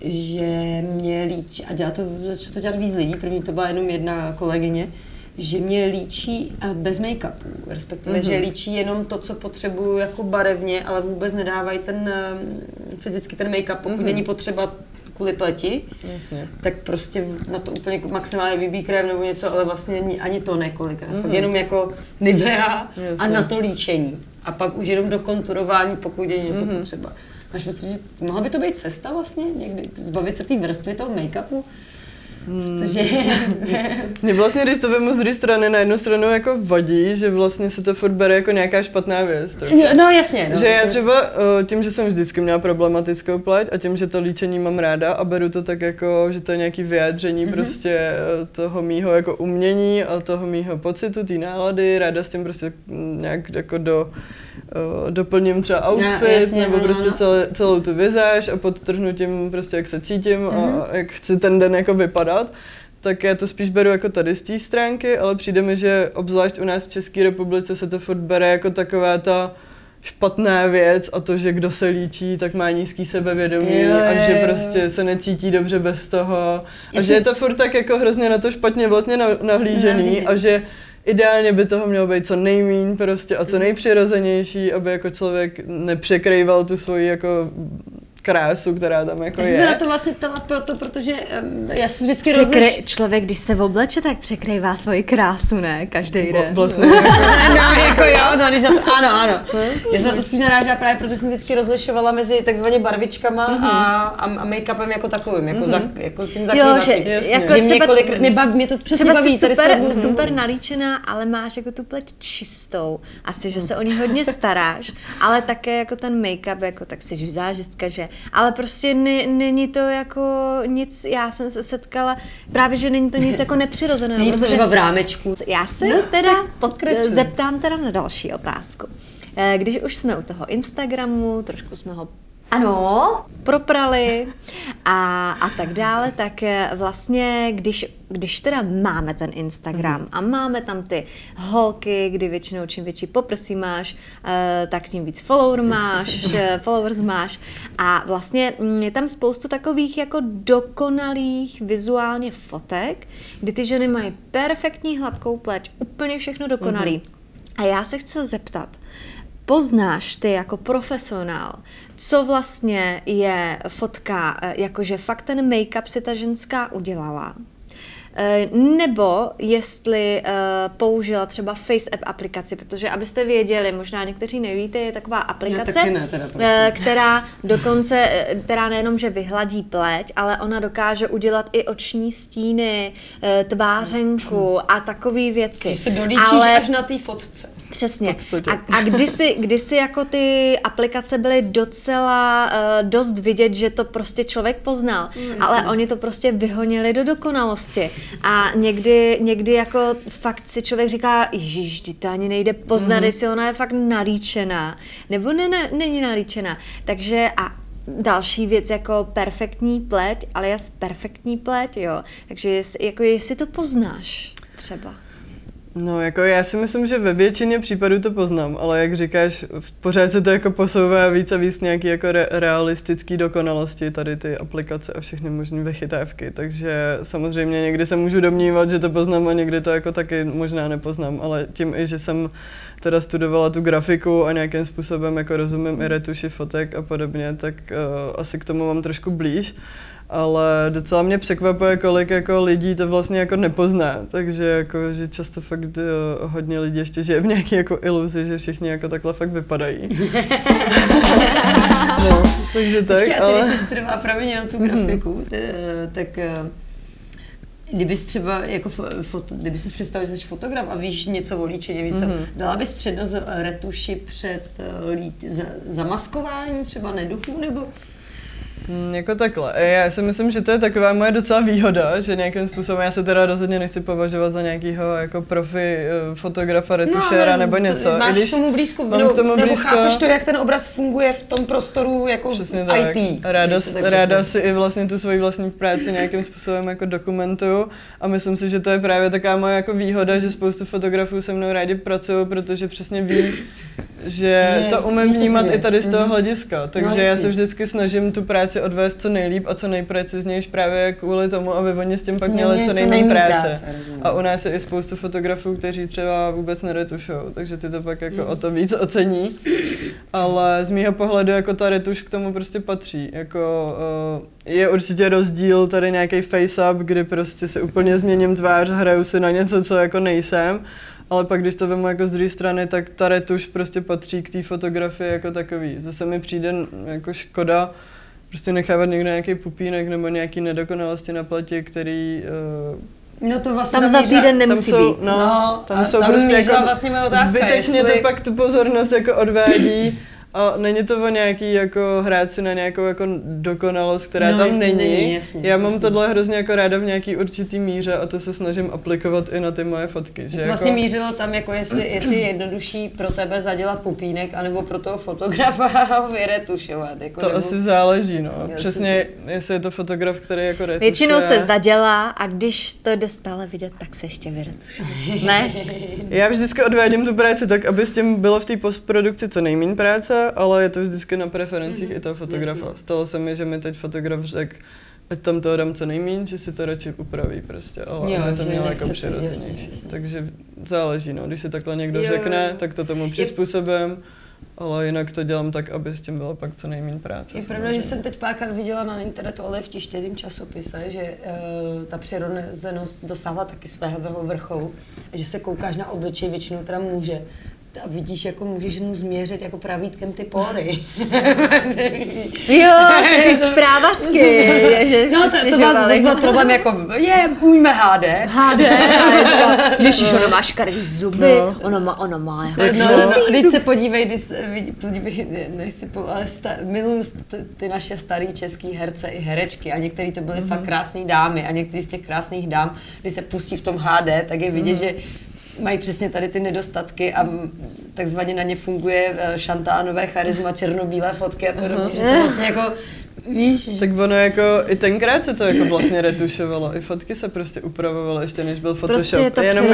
že mě líčí, a dělá to, začalo to dělat víc lidí, první to byla jenom jedna kolegyně, že mě líčí eh, bez make-upu, respektive, mm-hmm. že líčí jenom to, co potřebuju jako barevně, ale vůbec nedávají ten eh, fyzicky ten make-up, pokud mm-hmm. není potřeba kvůli pleti, Jasně. tak prostě na to úplně maximálně BB krém nebo něco, ale vlastně ani, ani to nekolikrát. Mm-hmm. jenom jako Nivea a na to líčení. A pak už jenom do konturování, pokud je něco mm-hmm. potřeba. Máš pocit, že mohla by to být cesta vlastně někdy? Zbavit se té vrstvy toho make-upu? Hmm. Což je... Mě vlastně, když to vemu z druhé strany, na jednu stranu jako vadí, že vlastně se to furt bere jako nějaká špatná věc. Jo, no jasně. No, že já třeba eh, tím, že jsem vždycky měla problematickou pleť a tím, že to líčení mám ráda a beru to tak jako, že to je nějaký vyjádření mm-hmm. prostě eh, toho mýho jako umění a toho mýho pocitu, té nálady, ráda s tím prostě nějak jako do uh, doplním třeba outfit, no, jasně, nebo no, prostě no. Celé, celou tu vizáž a podtrhnu tím prostě, jak se cítím mm-hmm. a mhm. jak chci ten den jako vypadat tak já to spíš beru jako tady z té stránky, ale přijde mi, že obzvlášť u nás v České republice se to furt bere jako taková ta špatná věc a to, že kdo se líčí, tak má nízký sebevědomí jo, a že prostě se necítí dobře bez toho. A Jestli... že je to furt tak jako hrozně na to špatně vlastně nahlížený a že ideálně by toho mělo být co nejmín prostě a co nejpřirozenější, aby jako člověk nepřekrýval tu svoji jako krásu, která tam jako já je. Já se na to vlastně ptala proto, protože um, já jsem vždycky Překry... rozliš... Člověk, když se obleče, tak překrývá svoji krásu, ne? Každý den. Vlastně. no, jako jo, no, když to, ano, ano. Já jsem na to spíš narážela právě, protože jsem vždycky rozlišovala mezi takzvaně barvičkama mm-hmm. a, a, a make-upem jako takovým, jako, mm-hmm. za, jako tím zakrývacím. Jo, že, jako že mě, kolik, mě, baví, mě to přesně třeba baví. Super, tady super, super nalíčená, ale máš jako tu pleť čistou. Asi, že se o ní hodně staráš, ale také jako ten make-up, jako tak jsi vizážistka, že ale prostě ne, není to jako nic, já jsem se setkala, právě, že není to nic jako nepřirozeného. Není třeba v rámečku. Já se no, teda zeptám teda na další otázku. Eh, když už jsme u toho Instagramu, trošku jsme ho ano, proprali a, a tak dále, tak eh, vlastně, když, když teda máme ten Instagram mm. a máme tam ty holky, kdy většinou čím větší poprsí máš, eh, tak tím víc follower máš, followers máš a vlastně mm, je tam spoustu takových jako dokonalých vizuálně fotek, kdy ty ženy mají perfektní hladkou pleť, úplně všechno dokonalý. Mm. A já se chci zeptat, poznáš ty jako profesionál, co vlastně je fotka, eh, jakože fakt ten make-up si ta ženská udělala, nebo jestli uh, použila třeba Face App aplikaci, protože abyste věděli, možná někteří nevíte, je taková aplikace, ne, teda, uh, která dokonce, která nejenom, že vyhladí pleť, ale ona dokáže udělat i oční stíny, tvářenku a takové věci. Když se dolíčíš ale... až na té fotce. Přesně. A, a kdysi, kdysi jako ty aplikace byly docela uh, dost vidět, že to prostě člověk poznal, mm, ale oni to prostě vyhonili do dokonalosti. A někdy, někdy jako fakt si člověk říká, ježiš, to ani nejde poznat, mm. jestli ona je fakt nalíčená, nebo ne, ne, není nalíčená. Takže a další věc jako perfektní pleť, alias perfektní pleť, jo. Takže jest, jako jestli to poznáš třeba. No, jako já si myslím, že ve většině případů to poznám, ale jak říkáš, pořád se to jako posouvá víc a víc nějaký jako re- realistický dokonalosti, tady ty aplikace a všechny možné vychytávky, takže samozřejmě někdy se můžu domnívat, že to poznám a někdy to jako taky možná nepoznám, ale tím i, že jsem teda studovala tu grafiku a nějakým způsobem jako rozumím i retuši fotek a podobně, tak uh, asi k tomu mám trošku blíž ale docela mě překvapuje, kolik jako lidí to vlastně jako nepozná, takže jako, že často fakt uh, hodně lidí ještě žije v nějaké jako iluzi, že všichni jako takhle fakt vypadají. no, takže tak, Počkej, a ale... když jsi studovala promiň jenom tu grafiku, t- tak eh, Kdybys třeba jako foto, kdyby si představil, že jsi fotograf a víš něco o líčení, víc, mm-hmm. dala bys přednost retuši před uh, lít, za, zamaskování třeba neduchů, nebo Hmm, jako takhle. Já si myslím, že to je taková moje docela výhoda, že nějakým způsobem já se teda rozhodně nechci považovat za nějakého jako profi eh, fotografa, retušéra no, nebo něco. Máš když tomu blízko, mám no, tomu nebo blízko, chápeš to, jak ten obraz funguje v tom prostoru jako Přesně tak. IT. Ráda, ráda si i vlastně tu svoji vlastní práci nějakým způsobem jako dokumentuju a myslím si, že to je právě taková moje jako výhoda, že spoustu fotografů se mnou rádi pracují, protože přesně ví, že, že to umím vnímat i tady z toho mm-hmm. hlediska. Takže no, já se vždycky snažím tu práci odvést co nejlíp a co nejpreciznější právě kvůli tomu, aby oni s tím pak měli co nejméně práce. práce a u nás je i spoustu fotografů, kteří třeba vůbec neretušou, takže ty to pak jako mm. o to víc ocení. Ale z mýho pohledu jako ta retuš k tomu prostě patří. Jako, uh, je určitě rozdíl tady nějaký face-up, kdy prostě se úplně změním tvář, hraju si na něco, co jako nejsem ale pak když to vemu jako z druhé strany, tak ta retuš prostě patří k té fotografii jako takový. Zase mi přijde jako škoda prostě nechávat někde nějaký pupínek nebo nějaký nedokonalosti na platě, který uh, No to vlastně tam, tam za týden nemusí tam jsou, být. No, no tam jsou tam prostě jako vlastně moje otázka, zbytečně jestli... to pak tu pozornost jako odvádí a není to o nějaký jako hrát si na nějakou jako dokonalost, která no, tam jasný, není. není jasný, Já mám jasný. tohle hrozně jako ráda v nějaký určitý míře a to se snažím aplikovat i na ty moje fotky. Že to jako... vlastně mířilo tam, jako jestli, jestli je jednodušší pro tebe zadělat pupínek, anebo pro toho fotografa ho vyretušovat. Jako, to nebo... asi záleží, no. Já Přesně, jestli je to fotograf, který jako retušuje. Většinou se zadělá a když to jde stále vidět, tak se ještě vyretušuje. ne? Já vždycky odvádím tu práci tak, aby s tím bylo v té postprodukci co nejméně práce ale je to vždycky na preferencích mm-hmm. i toho fotografa. Jasně. Stalo se mi, že mi teď fotograf řekl, ať tam toho dám co nejméně, že si to radši upraví prostě, ale jo, aby to mělo jako přirozenější. Takže záleží, no, když si takhle někdo jo, řekne, tak to tomu přizpůsobím. Ale jinak to dělám tak, aby s tím bylo pak co nejméně práce. Je pravda, že jsem teď párkrát viděla na internetu, ale v tištěném časopise, že uh, ta přirozenost dosáhla taky svého vrcholu, že se koukáš na obličej, většinou teda může, a vidíš, jako můžeš mu změřit jako pravítkem ty pory. jo, ty zprávařky. no to, to vás byl problém jako, je, můjme HD. HD, Ježíš, ono má škaredý zuby, no. ono má, ono má jako no, no, Teď se podívej, když, podívej nechci, po, ale sta, miluju ty naše staré české herce i herečky a některý to byly mm-hmm. fakt krásné dámy a některý z těch krásných dám, když se pustí v tom HD, tak je vidět, mm-hmm. že mají přesně tady ty nedostatky a takzvaně na ně funguje eh, šantánové charisma, černobílé fotky a podobně, že to vlastně jako Víš, tak ono jako, i tenkrát se to jako vlastně retušovalo, i fotky se prostě upravovaly ještě než byl Photoshop. Prostě je to Jenom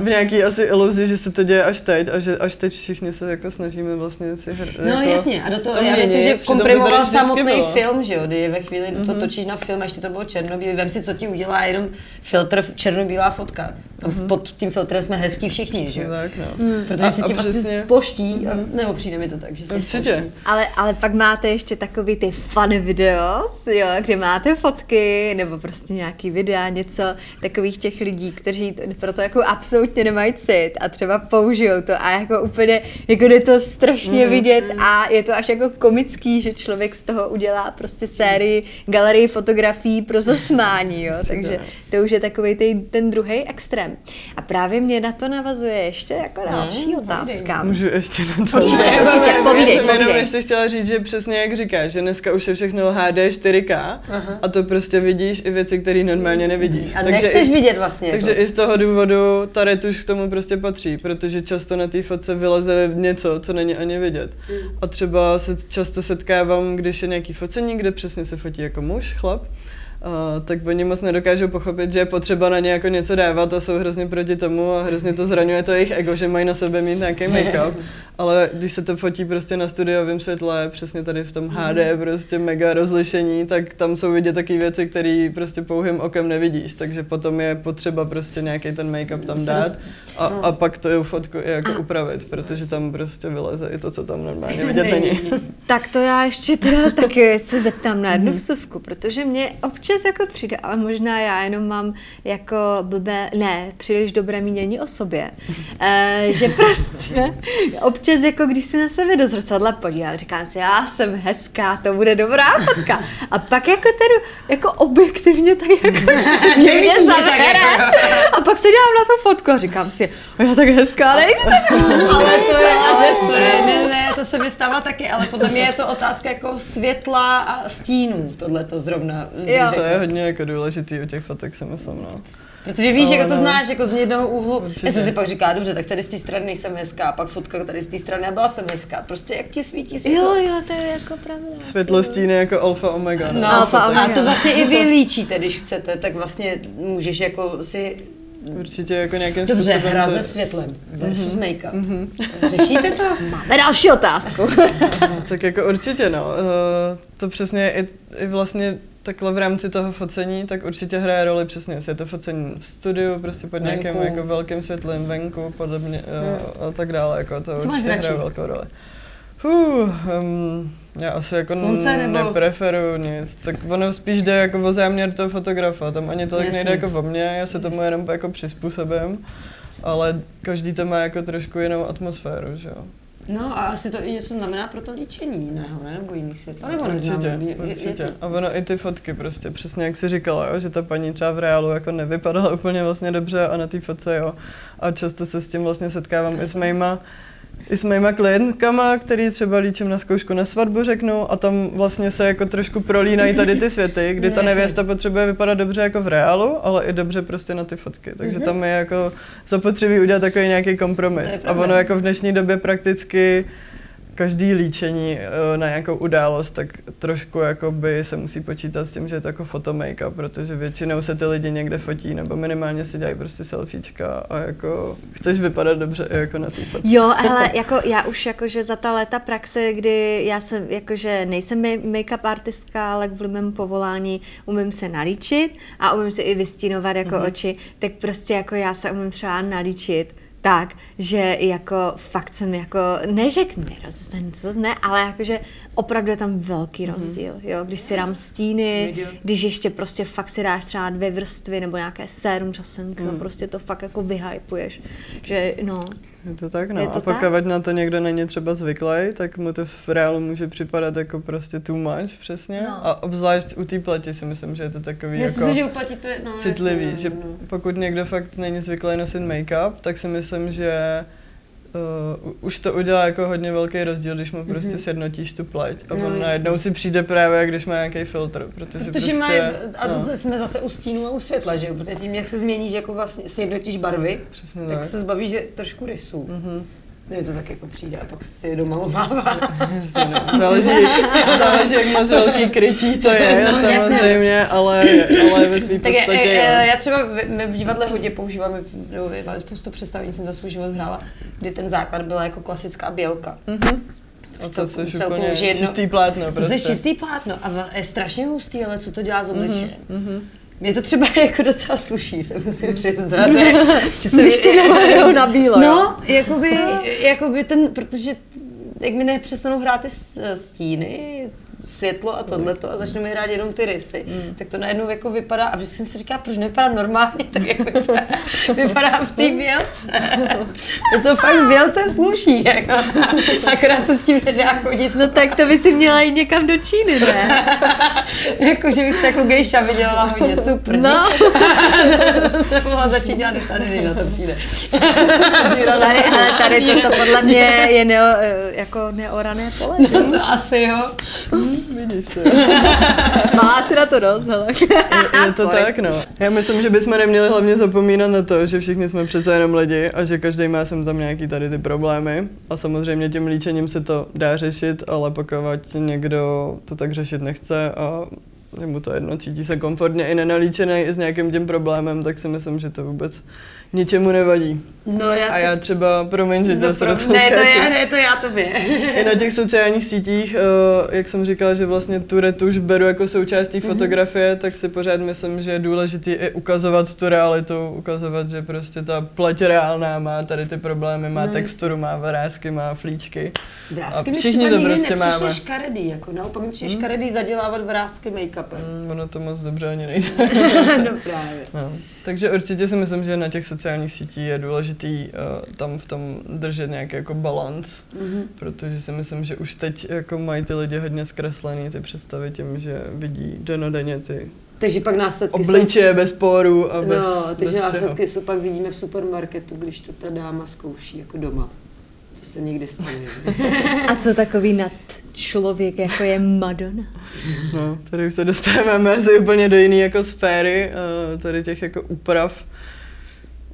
v nějaký asi iluzi, že se to děje až teď a že až teď všichni se jako snažíme vlastně si hr, No jako jasně, a do toho, já myslím, že komprimoval samotný bylo. film, že jo, kdy ve chvíli mm-hmm. to mhm. točíš na film, ještě to bylo černobílý, vem si, co ti udělá jenom filtr černobílá fotka. Tam mm-hmm. pod tím filtrem jsme hezký všichni, že jo? Tak, no. mm. Protože a, si ti vlastně spoští, mm-hmm. nebo přijde mi to tak, že se spoští. Ale, ale pak máte ještě takový ty fun videos, jo, kde máte fotky, nebo prostě nějaký videa, něco takových těch lidí, kteří pro to jako absolutně nemají cit a třeba použijou to a jako úplně, jako jde to strašně mm, vidět mm. a je to až jako komický, že člověk z toho udělá prostě sérii galerii fotografií pro zasmání, jo, takže to už je takový ten, ten druhý extrém. A právě mě na to navazuje ještě jako další mm, otázka. Můžu ještě na to? Určitě, určitě, povídej, Já jsem jenom ještě chtěla říct, že přesně jak říkáš, že dneska už je všechno HD 4K Aha. a to prostě vidíš i věci, které normálně nevidíš. A takže nechceš i, vidět vlastně. Takže jako. i z toho důvodu ta retuš k tomu prostě patří, protože často na té fotce vyleze něco, co není ani vidět. Mm. A třeba se často setkávám, když je nějaký focení, kde přesně se fotí jako muž, chlap, Uh, tak oni moc nedokážou pochopit, že je potřeba na ně jako něco dávat a jsou hrozně proti tomu a hrozně to zraňuje to jejich ego, že mají na sebe mít nějaký make-up. Ale když se to fotí prostě na studiovém světle, přesně tady v tom HD, prostě mega rozlišení, tak tam jsou vidět takové věci, které prostě pouhým okem nevidíš, takže potom je potřeba prostě nějaký ten make-up tam dát a, a pak to fotku i jako upravit, protože tam prostě vyleze i to, co tam normálně vidět není. Tak to já ještě teda taky se zeptám na jednu vsuvku, protože mě občas jako přijde, ale možná já jenom mám jako blbé, ne, příliš dobré mínění o sobě, e, že prostě občas jako když si na sebe do zrcadla podívám, říkám si, já jsem hezká, to bude dobrá fotka. A pak jako ten, jako objektivně tak jako mě mě zabere. A pak se dívám na tu fotku a říkám si, "O, já tak hezká nejsem. Ale to je, ale to je, ne, ne, to se mi stává taky, ale podle mě je to otázka jako světla a stínů, tohle to zrovna. Jo. To je hodně jako důležitý u těch fotek, si myslím, no. Protože víš, Ale jako to no. znáš jako z jednoho úhlu. Určitě. Já jsem si pak říká, dobře, tak tady z té strany nejsem hezká, pak fotka tady z té strany a byla jsem hezká. Prostě jak ti svítí světlo. Jo, jo, to je jako pravda. Světlo stíny jako alfa omega. No, Alfa, fotek. a to vlastně i vy líčíte, když chcete, tak vlastně můžeš jako si Určitě jako nějakým Dobře, způsobem hra to- se světlem versus make-up. Řešíte to? Máme další otázku. No, tak jako určitě, no. Eh, To přesně i, i vlastně takhle v rámci toho focení, tak určitě hraje roli přesně, jestli je to focení v studiu, prostě pod nějakým Venku. jako velkým světlem venku, podle mě eh, a tak dále, jako to Co určitě hraje velkou roli. Uh, um, já asi jako Slunce nebo- nepreferuju nic, tak ono spíš jde jako o záměr toho fotografa, tam ani tolik Jasně. nejde jako o mě, já se tomu jenom jako přizpůsobím, ale každý to má jako trošku jinou atmosféru, že jo. No a asi to i něco znamená pro to líčení jiného, ne? Nebo jiný světla, nebo neznám. Určitě, Je- je- je určitě. to- A ono i ty fotky prostě, přesně jak jsi říkala, jo, že ta paní třeba v reálu jako nevypadala úplně vlastně dobře a na té fotce jo. A často se s tím vlastně setkávám i s mýma, i s mýma klientkama, který třeba líčím na zkoušku na svatbu, řeknu, a tam vlastně se jako trošku prolínají tady ty světy, kdy ta Jasně. nevěsta potřebuje vypadat dobře jako v reálu, ale i dobře prostě na ty fotky. Takže tam je jako zapotřebí udělat takový nějaký kompromis. A ono jako v dnešní době prakticky každý líčení eh, na nějakou událost, tak trošku jakoby se musí počítat s tím, že je to jako fotomake, protože většinou se ty lidi někde fotí, nebo minimálně si dělají prostě selfiečka a jako chceš vypadat dobře i jako na té fotce. Jo, ale jako já už jakože za ta léta praxe, kdy já jsem jakože nejsem ma- make-up artistka, ale kvůli mému povolání umím se nalíčit a umím si i vystínovat jako mm-hmm. oči, tak prostě jako já se umím třeba nalíčit tak, že jako fakt jsem jako, ne že nerozezná, co ne, ale jakože opravdu je tam velký rozdíl, jo, když si dám stíny, Viděl. když ještě prostě fakt si dáš třeba dvě vrstvy nebo nějaké sérum časenky, mm. prostě to fakt jako vyhypuješ, že no, Je to tak, no. Je to a pokud tak? na to někdo není třeba zvyklý, tak mu to v reálu může připadat jako prostě too much, přesně. No. A obzvlášť u té pleti si myslím, že je to takový Já si jako... myslím, že uplatíte, no, citlivý, jasně, že no, no. pokud někdo fakt není zvyklý nosit make-up, tak si myslím, že uh, už to udělá jako hodně velký rozdíl, když mu prostě sjednotíš tu pleť a. No, on najednou si přijde právě, když má nějaký filtr, protože, Protože prostě, mají, a no, zase jsme zase u stínu a u světla, že jo? Protože tím, jak se změní, že jako vlastně sjednotíš barvy, Přesně tak tak. se zbavíš že trošku rysů. Mhm. Mně to tak jako přijde a pak si je domalovává. Jasně, no. záleží, záleží, jak moc velký krytí to je, No, jasně. samozřejmě, ale, ale ve své Tak je, podstatě e, e, jo. já třeba v, v divadle hodně používáme, v- nebo máme spoustu představení, jsem za svůj život hrála, kdy ten základ byla jako klasická bělka. Mhm. A to jsi celku už jedno- čistý plátno To prostě. jsi čistý plátno a je strašně hustý, ale co to dělá Mhm, s obličejem? Mě to třeba jako docela sluší, se musím přiznat. že se když ti namalujou na bílo, jo? No, jakoby, jakoby ten, protože jak mi nepřestanou hrát ty stíny, světlo a tohleto a začnou mi hrát jenom ty rysy, mm. tak to najednou jako vypadá, a vždycky jsem si říká, proč nevypadám normálně, tak jak vypadá, vypadám v té bělce. To, to fakt bělce sluší, jako. akorát se s tím nedá chodit. No tak to by si měla jít někam do Číny, ne? jako, že bych se jako gejša vydělala hodně, super. No, to jsem mohla začít dělat i tady, když na to přijde. tady, ale tady toto podle mě je neo, jako neorané pole. že? to asi jo. Vidíš to. Má asi na to dost, hele. Je to Sorry. tak, no. Já myslím, že bychom neměli hlavně zapomínat na to, že všichni jsme přece jenom lidi a že každý má sem tam nějaký tady ty problémy. A samozřejmě tím líčením se to dá řešit, ale pokud někdo to tak řešit nechce a je mu to jedno, cítí se komfortně i nenalíčený i s nějakým tím problémem, tak si myslím, že to vůbec ničemu nevadí. No já A já třeba, promiň, že no, pro... ne, to je, ne, to já tobě. I na těch sociálních sítích, eh, jak jsem říkala, že vlastně tu retuš beru jako součást té fotografie, tak si pořád myslím, že je důležité i ukazovat tu realitu, ukazovat, že prostě ta pleť reálná má tady ty problémy, má No, texturu, má vrázky, má flíčky. Vrázky A všichni to prostě nepřišly máme. škaredý, jako naopak mi přijde škaredý zadělávat vrázky make-upem. Mm, ono to moc dobře ani nejde. no právě. No. Takže určitě si myslím, že na těch sociálních sítích je důležitý uh, tam v tom držet nějaký jako balans, Mhm. protože si myslím, že už teď jako mají ty lidi hodně zkreslený ty představy tím, že vidí denodenně ty Takže pak následky jsou... obličeje bez porů a bez, No, takže bez následky jsou pak vidíme v supermarketu, když to ta dáma zkouší jako doma. To se někdy stane, že? A co takový nad člověk, jako je Madonna? No, tady už se dostáváme mezi úplně do jiné jako sféry, uh, tady těch jako úprav.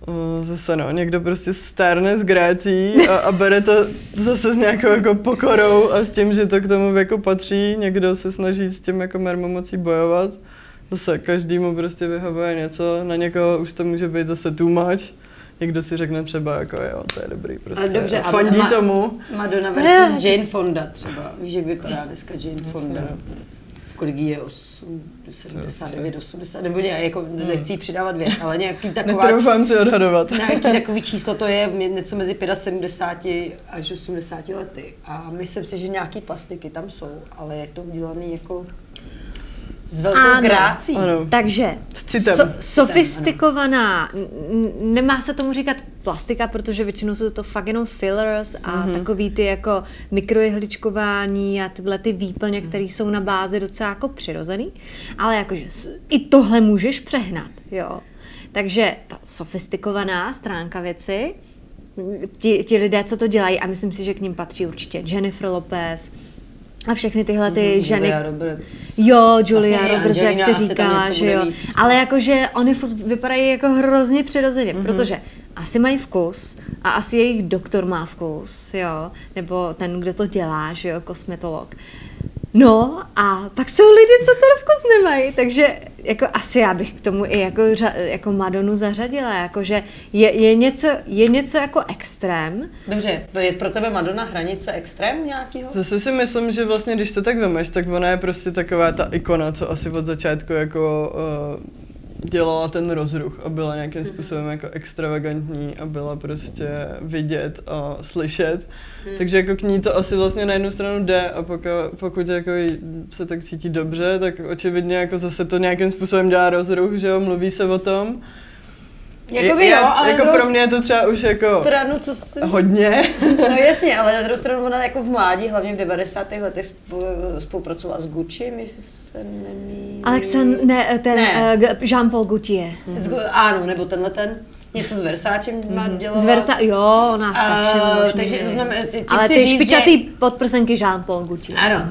Uh, zase no, někdo prostě stárne s grácí a, a bere to zase s nějakou jako pokorou a s tím, že to k tomu jako patří. Někdo se snaží s tím jako mermomocí bojovat. Zase každému prostě vyhovuje něco, na někoho už to může být zase too much. Někdo si řekne třeba jako jo, to je dobrý prostě. dobře, a a fandí ma- tomu. Madonna Ne. versus Jane Fonda třeba. Víš, jak vypadá dneska Jane Fonda? V kolik je? 8, 79, 80, nebo nějak, jako nechci jí přidávat věk, ale nějaký taková, Netroufám si odhadovat. nějaký takový číslo to je něco mezi 75 až 80 lety. A myslím si, že nějaký plastiky tam jsou, ale je to udělaný jako s velkou Ano. grácí. Ano. Takže so, sofistikovaná, nemá se tomu říkat plastika, protože většinou jsou to fakt jenom fillers a Mhm. mm-hmm. takový ty jako mikrojehličkování a tyhle ty výplně, které jsou na bázi docela jako přirozený, ale jakože i tohle můžeš přehnat, jo. Takže ta sofistikovaná stránka věci, ti, ti lidé, co to dělají, a myslím si, že k ním patří určitě Jennifer Lopez a všechny tyhle ty ženy, Julia Roberts. Jo, Julia Asi Roberts, jak Angelina se tam říkala, něco že jo. mít. Ale jakože oni furt vypadají jako hrozně přirozeně, mm-hmm. protože asi mají vkus a asi jejich doktor má vkus, jo, nebo ten, kdo to dělá, že jo, kosmetolog. No a pak jsou lidi, co ten vkus nemají, takže jako asi já bych k tomu i jako, jako Madonu zařadila, jakože je, je, něco, je něco jako extrém, Dobře, to je pro tebe Madonna hranice extrému nějakého? Zase si myslím, že vlastně, když to tak vemeš, tak ona je prostě taková ta ikona, co asi od začátku jako uh, dělala ten rozruch a byla nějakým způsobem jako extravagantní a byla prostě vidět a slyšet. Takže jako k ní to asi vlastně na jednu stranu jde a pokud, pokud jako se tak cítí dobře, tak očividně jako zase to nějakým způsobem dělá rozruch, že jo, mluví se o tom. Jakoby Já- jo, ale jako druhou pro mě je to třeba už jako stranu, co si hodně. No jasně, ale na druhou stranu ona jako v mládí, hlavně v 90. letech spolu, spolupracovala s Gucci, my se nemýlím. Alexan, ne, ten Ne. Uh, Jean-Paul Gaultier. S Gu- ano, nebo tenhle ten, něco s Versáčem má dělala. Z Versa, jo, ona možný, takže že? to znamená, Ale ty říct, špičatý že- podprsenky Jean-Paul Gaultier. Ano.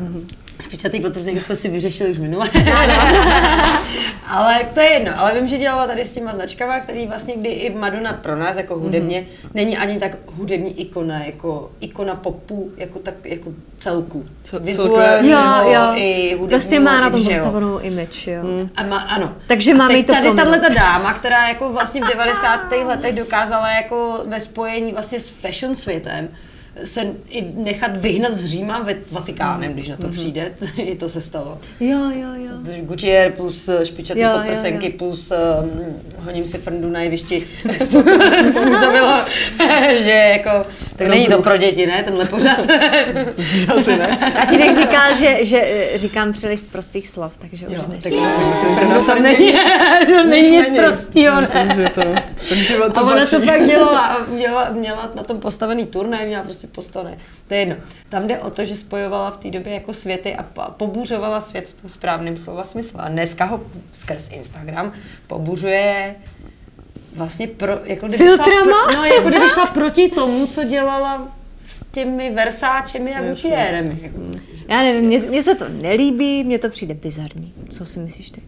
Špičatý podprsenky jsme si vyřešili už minule. ale to je jedno. Ale vím, že dělala tady s těma značkama, který vlastně, kdy i Madonna pro nás jako hudebně Mhm. není ani tak hudební ikona, jako ikona popu, jako tak jako celku. Ce- Vizuálního Jo, jo. i hudebního. Prostě má na tom postavenou image, jo. A má, ano. Takže A máme teď to tady tahle ta dáma, která jako vlastně v 90. letech dokázala jako ve spojení vlastně s fashion světem se i nechat vyhnat z Říma ve Vatikánem, když na to přijde, i to se stalo. Jo, jo, jo. Gutier plus eh, špičatý Jo, jo, podprsenky jo. plus um, honím si frndu na jevišti způ- způsobilo, že jako, tak není to pro děti, ne, tenhle. Asi ne. A Týdek říkal, že, že eh, říkám příliš z prostých slov, takže už Jo, než. tak myslím, že to tam není, to není nic prostýho, ne. Myslím, že to život A to ona to pak dělala, měla, měla na tom postavený turnaj, měla prostě postavené. To je jedno. Tam jde o to, že spojovala v té době jako světy a po- pobuřovala svět v tom správném slova smyslu. A dneska ho skrz Instagram pobuřuje vlastně pro, jako kdyby šla, Filtrama? pro, no, jako kdyby šla proti tomu, co dělala s těmi Versáčemi a Gutierremi. Jako. Já nevím, mně, mně se to nelíbí, mně to přijde bizarní. Co si myslíš ty?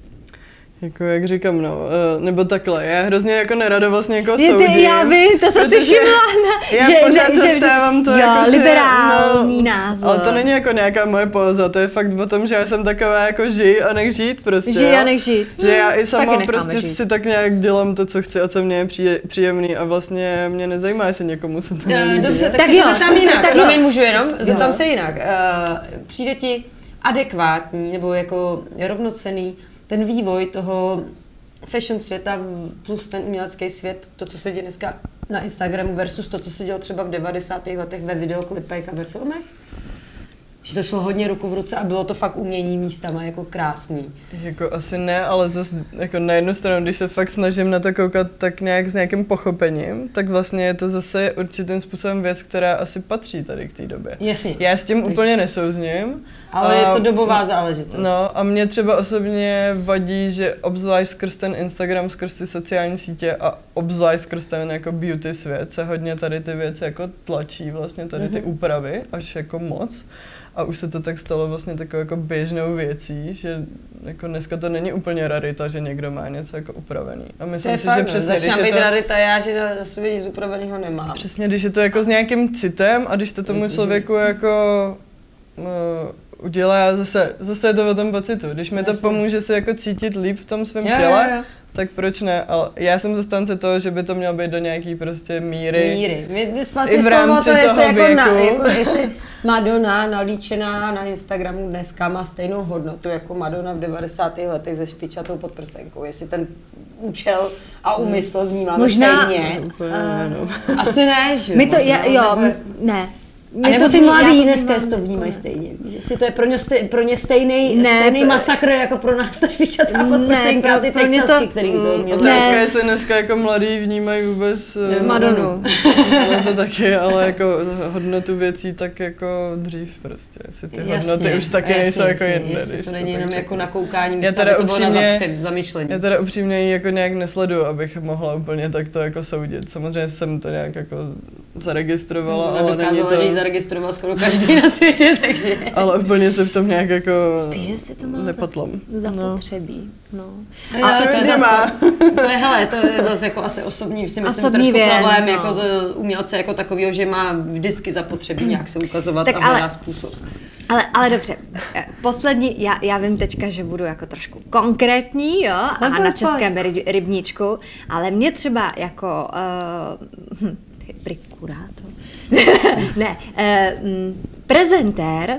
Jako jak říkám, no, uh, nebo takhle, já hrozně jako nerada vlastně jako Je, soudím. ty, já vím, to jsem si všimla. Na, Já že, pořád ne, že- zastávám to jo, jako, že, liberální no, názor. Ale to není jako nějaká moje póza, to je fakt o tom, že já jsem taková jako žij a nech žít prostě. Žij jo. a nech žít. Že já i Taky sama prostě žít. si tak nějak dělám to, co chci a co mě je příje, příjemný a vlastně mě nezajímá, jestli někomu se to Eh, nelíbí. Dobře, tak, Tak se jo, zeptám jinak. tak Tak jo. Promiň, můžu jenom? Zeptám se jinak. Uh, přijde ti adekvátní nebo jako rovnocený ten vývoj toho fashion světa plus ten umělecký svět, to, co se děje dneska na Instagramu versus to, co se dělo třeba v 90. letech ve videoklipech a ve filmech? Že to šlo hodně ruku v ruce a bylo to fakt umění místama jako krásný. Jako asi ne, ale zase jako na jednu stranu, když se fakt snažím na to koukat tak nějak s nějakým pochopením, tak vlastně je to zase určitým způsobem věc, která asi patří tady k té době. Jasně. Já s tím Takže- úplně nesouzním. Ale je a- to dobová záležitost. No a mě třeba osobně vadí, že obzvlášť skrz ten Instagram, skrz ty sociální sítě a obzvlášť skrz ten jako beauty svět se hodně tady ty věci jako tlačí vlastně tady ty Mhm. úpravy až jako moc. A už se to tak stalo vlastně takovou jako běžnou věcí, že jako dneska to není úplně rarita, že někdo má něco jako upravený. A To myslím je si, fakt, že no. přesně, když Začíná je být to, rarita, já, že na, na sobě nic upraveného nemám. přesně, když je to jako s nějakým citem a když to tomu Mhm. člověku jako uh, udělá, zase, zase je to o tom pocitu. Když mi to Jasně. pomůže se jako cítit líp v tom svém Jo, těle, jo, jo. tak proč ne? Ale já jsem zastánce toho, že by to mělo být do nějaký prostě míry. Míry. My, my vlastně I v rámci to, jestli, toho jako na, věku. jako jestli Madonna nalíčená na Instagramu dneska má stejnou hodnotu jako Madonna v 90. letech se špičatou podprsenkou. Jestli ten účel a úmysl vnímáme Možná- stejně. Úplně ne, no. Asi ne, že My to, možná, já, jo, nebo ne. Nebo to ty mladí dneska to jako vnímají ne. stejně. Že si to je pro ně, stej, pro ně stejný, Ne, stejný pro- masakr jako pro nás ta špičatá Ne, podprsenka pro- ty pro mě to- texasky, který to Mm, měli. Otázka Ne. je, jestli dneska jako mladí vnímají vůbec eh, Madonu. ale to taky, ale jako hodnotu věcí tak jako dřív prostě. Jestli ty hodnoty už taky jasně, nejsou jako jasně, jedné. jestli to není jenom jako na koukání, Já teda to bylo na zamyšlení. Já teda upřímně ji jako nějak nesleduju, abych mohla úplně takto jako soudit. Samozřejmě jsem to nějak jako zaregistrovala, Ona ale není dokázala, to... že ji zaregistroval skoro každý na světě, takže... Ale úplně se v tom nějak jako Spíš, že si to má nepatlám. za, No. zapotřebí. No. A co to je, mě zase, to, to je, hele, to je zase jako asi osobní, si myslím, Osobní trošku věc, problém no. jako to umělce jako takového, že má vždycky zapotřebí nějak se ukazovat Tak a ale- hledá způsob. Ale, ale dobře, eh, poslední, já, já vím teďka, že budu jako trošku konkrétní, jo, a No, na pojď. českém ry- rybníčku, ale mě třeba jako uh, hm, prikurátor, ne, uh, prezentér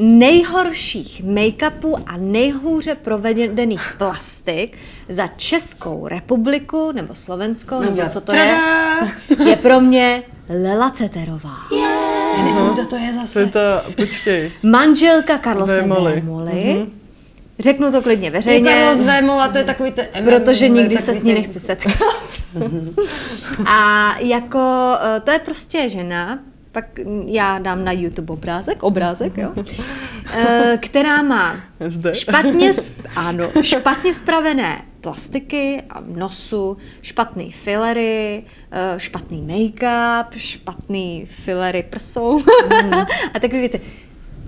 nejhorších make-upů a nejhůře provedených plastik za Českou republiku, nebo Slovenskou, nebo co to je, je pro mě Lela Ceterová. Já nevím, kdo to je To zase. je ta, počkej, Manželka Karlose. Vémoly. Mhm. Řeknu to klidně veřejně, Carlos Vémola, to je takový ten... protože nikdy takový se s ní ten- nechci setkat. A jako, eh, to je prostě žena, pak já dám na YouTube obrázek, obrázek, jo, eh, která má zde. špatně, ano, špatně spravené plastiky a nosu, špatný fillery, eh, špatný make-up, špatný fillery prsou a takový věci.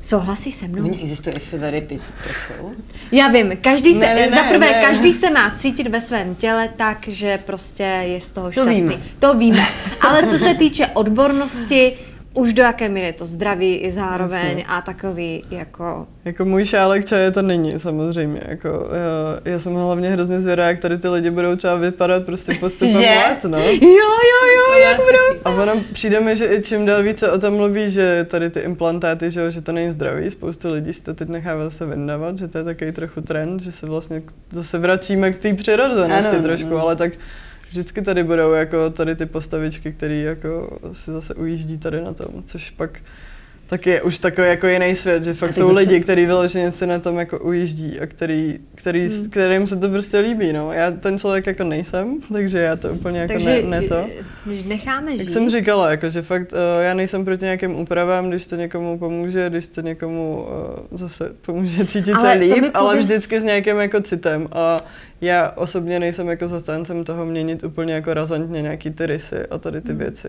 Souhlasíš se mnou? Oni existuje fillery pis, prosou. Já vím, každý se, Ne, ne, ne, za prvé, ne. každý se má cítit ve svém těle tak, že prostě je z toho To šťastný. víme. To víme. Ale co se týče odbornosti, už do jaké míry je to zdraví i zároveň Jasně. a takový jako... Jako můj šálek čaje to není, samozřejmě. Jako, já, já jsem hlavně hrozně zvědavá, jak tady ty lidi budou třeba vypadat prostě postupem Že? let, no. Jo, jo, jo, jak budou? A ono přijde mi, že i čím dál více o tom mluví, že tady ty implantáty, že, že to není zdravý, spoustu lidí si to teď nechává zase vyndávat, že to je takový trochu trend, že se vlastně zase vracíme k té přirozenosti Ano, trošku, no. ale tak vždycky tady budou jako tady ty postavičky, které jako si zase ujíždí tady na tom, což pak tak je už takový jako jiný svět, že fakt jsou zase- lidi, kteří vyloženě si na tom jako ujíždí a který, který, Hmm. kterým se to prostě líbí, no. Já ten člověk jako nejsem, takže já to úplně jako Takže ne, ne to. když necháme Jak žít... jsem říkala, jako, že fakt uh, já nejsem proti nějakým úpravám, když to někomu pomůže, když to někomu uh, zase pomůže cítit Ale se líp, mi ale pověz- vždycky s nějakým jako citem. A já osobně nejsem jako zastáncem toho měnit úplně jako razantně nějaký ty rysy a tady ty Hmm. věci.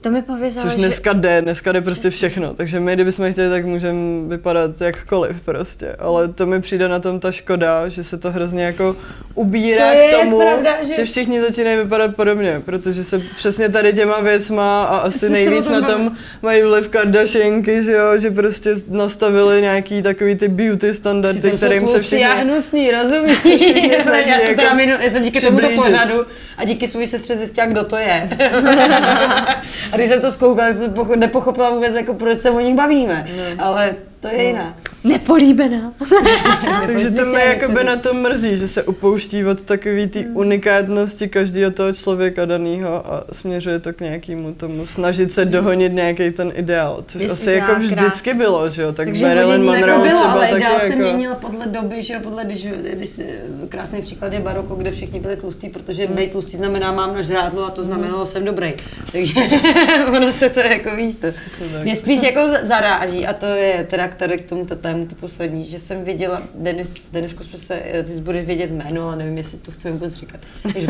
To mi povězalo, Což že... dneska jde, dneska jde prostě všechno, takže my, kdybychom chtěli, tak můžeme vypadat jakkoliv prostě, ale to mi přijde na tom ta škoda, že se to hrozně jako ubírá To k tomu, pravda, že- že... všichni začínají vypadat podobně, protože se přesně tady těma věcma a asi jsme nejvíc na tom mají vliv Kardashianky, že jo, že prostě nastavili nějaký takový ty beauty standardy, kterým se všichni... a hnusný, rozumíš? Všichni já, jsem jako teda minu, já jsem díky tomuto přiblížit. pořadu a díky své sestře zjistila, kdo to je. a když jsem to zkoukala, jsem pocho- nepochopila vůbec, jako, proč se o nich bavíme. Ale to je jiná. Nepolíbená. Takže to mě jakoby na to mrzí, že se upouští od takový té unikátnosti každého toho člověka daného a směřuje to k nějakému tomu snažit se dohonit nějaký ten ideál, což Jestli asi jako vždycky krás. bylo, že jo, tak Takže Marilyn Monroe jako bylo, třeba ale taky ideál se jako... měnil podle doby, že jo, podle, když, když si, krásný příklad je baroko, kde všichni byli tlustí, protože být tlustý znamená mám na žrádlo a to znamenalo jsem dobrý. Takže ono se to jako víš. Mě spíš jako zaráží a to je teda tady k tomuto tématu poslední, že jsem viděla, Denis, Denisku jsme se, ty jsi budeš vědět jméno, ale nevím, jestli to chceme vůbec říkat.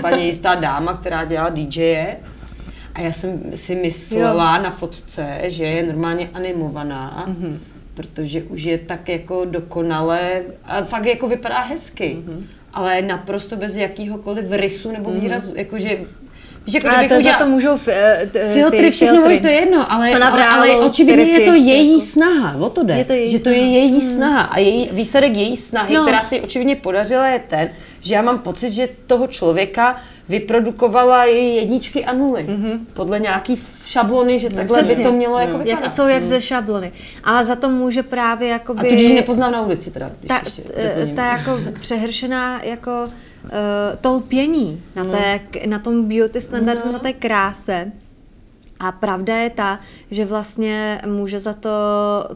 Paní jistá dáma, která dělá DJe, a já jsem si myslela jo. na fotce, že je normálně animovaná, mm-hmm. protože už je tak jako dokonale a fakt jako vypadá hezky. Mm-hmm. Ale naprosto bez jakýhokoliv rysu nebo výrazu. Mm-hmm. Jakože, víš, jako Ale to za to můžou fi- eh, ty Filtry, všechno, filtry. to je jedno, ale, Ona ale, ale očividně je to ještě její jako- snaha, o to jde. Je to její že to je snaha. její snaha a její, výsledek její snahy, No. no. která si očividně podařila, je ten, že já mám pocit, že toho člověka vyprodukovala její jedničky a nuly. Mm-hmm. Podle nějaký šablony, že takhle by Přesně. to mělo jako vypadat. Jak, jsou jak ze šablony. Ale za to může právě jakoby... A tudíž nepoznám na ulici teda, když ta, ještě t- doplním. ta jako přehršená jako to lpění na, té, k- na tom beauty standardu, No. na té kráse. A pravda je ta, že vlastně může za to,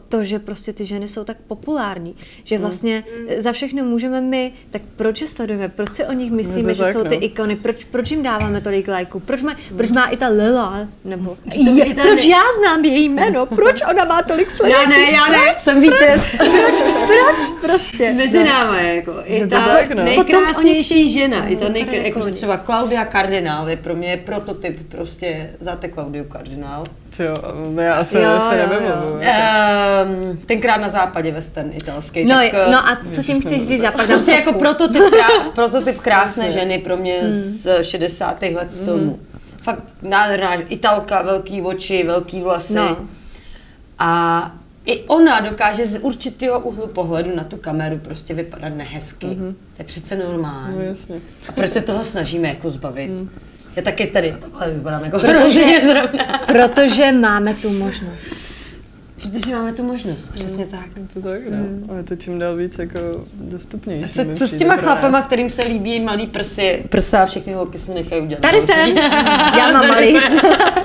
to, že prostě ty ženy jsou tak populární, že vlastně za všechno můžeme my, tak proč je sledujeme, proč si o nich myslíme, to že tak, jsou ty no. ikony, proč, proč jim dáváme tolik lajků, proč má, proč má i ta Lila, nebo je, i ta proč ne- já znám její jméno, proč ona má tolik sledujů, Já ne, já ne, jsem vítěz. proč? prostě. Mezi náma je jako i to ta tak, no. nejkrásnější žena, i ta nejkr... Úplně jako třeba Claudia Kardinál je pro mě prototyp prostě za té Claudiu Kardinál. Jo, no já asi Jo, jo, se jo, nevybavuju. Um, tenkrát na západě western italský. No, tak, no a co tím chceš říct zapadá? Prostě jako prototyp, krá, prototyp krásné ženy pro mě z 60. let z filmu. Fakt nádherná italka, velký oči, velký vlasy. No. A i ona dokáže z určitého úhlu pohledu na tu kameru prostě vypadat nehezky. Mm-hmm. To je přece normální. No jasně. A proč se toho snažíme jako zbavit? Mm. Já taky tady takhle vypadám jako hrozně zrovna. Protože máme tu možnost. Protože máme tu možnost, přesně tak. Je to tak, no. A je to čím dál víc jako dostupnější. A co, co s těma chlapama, kterým se líbí malý prsy, prsa a všechny holky se nechají udělat? Tady jsem, já mám malý.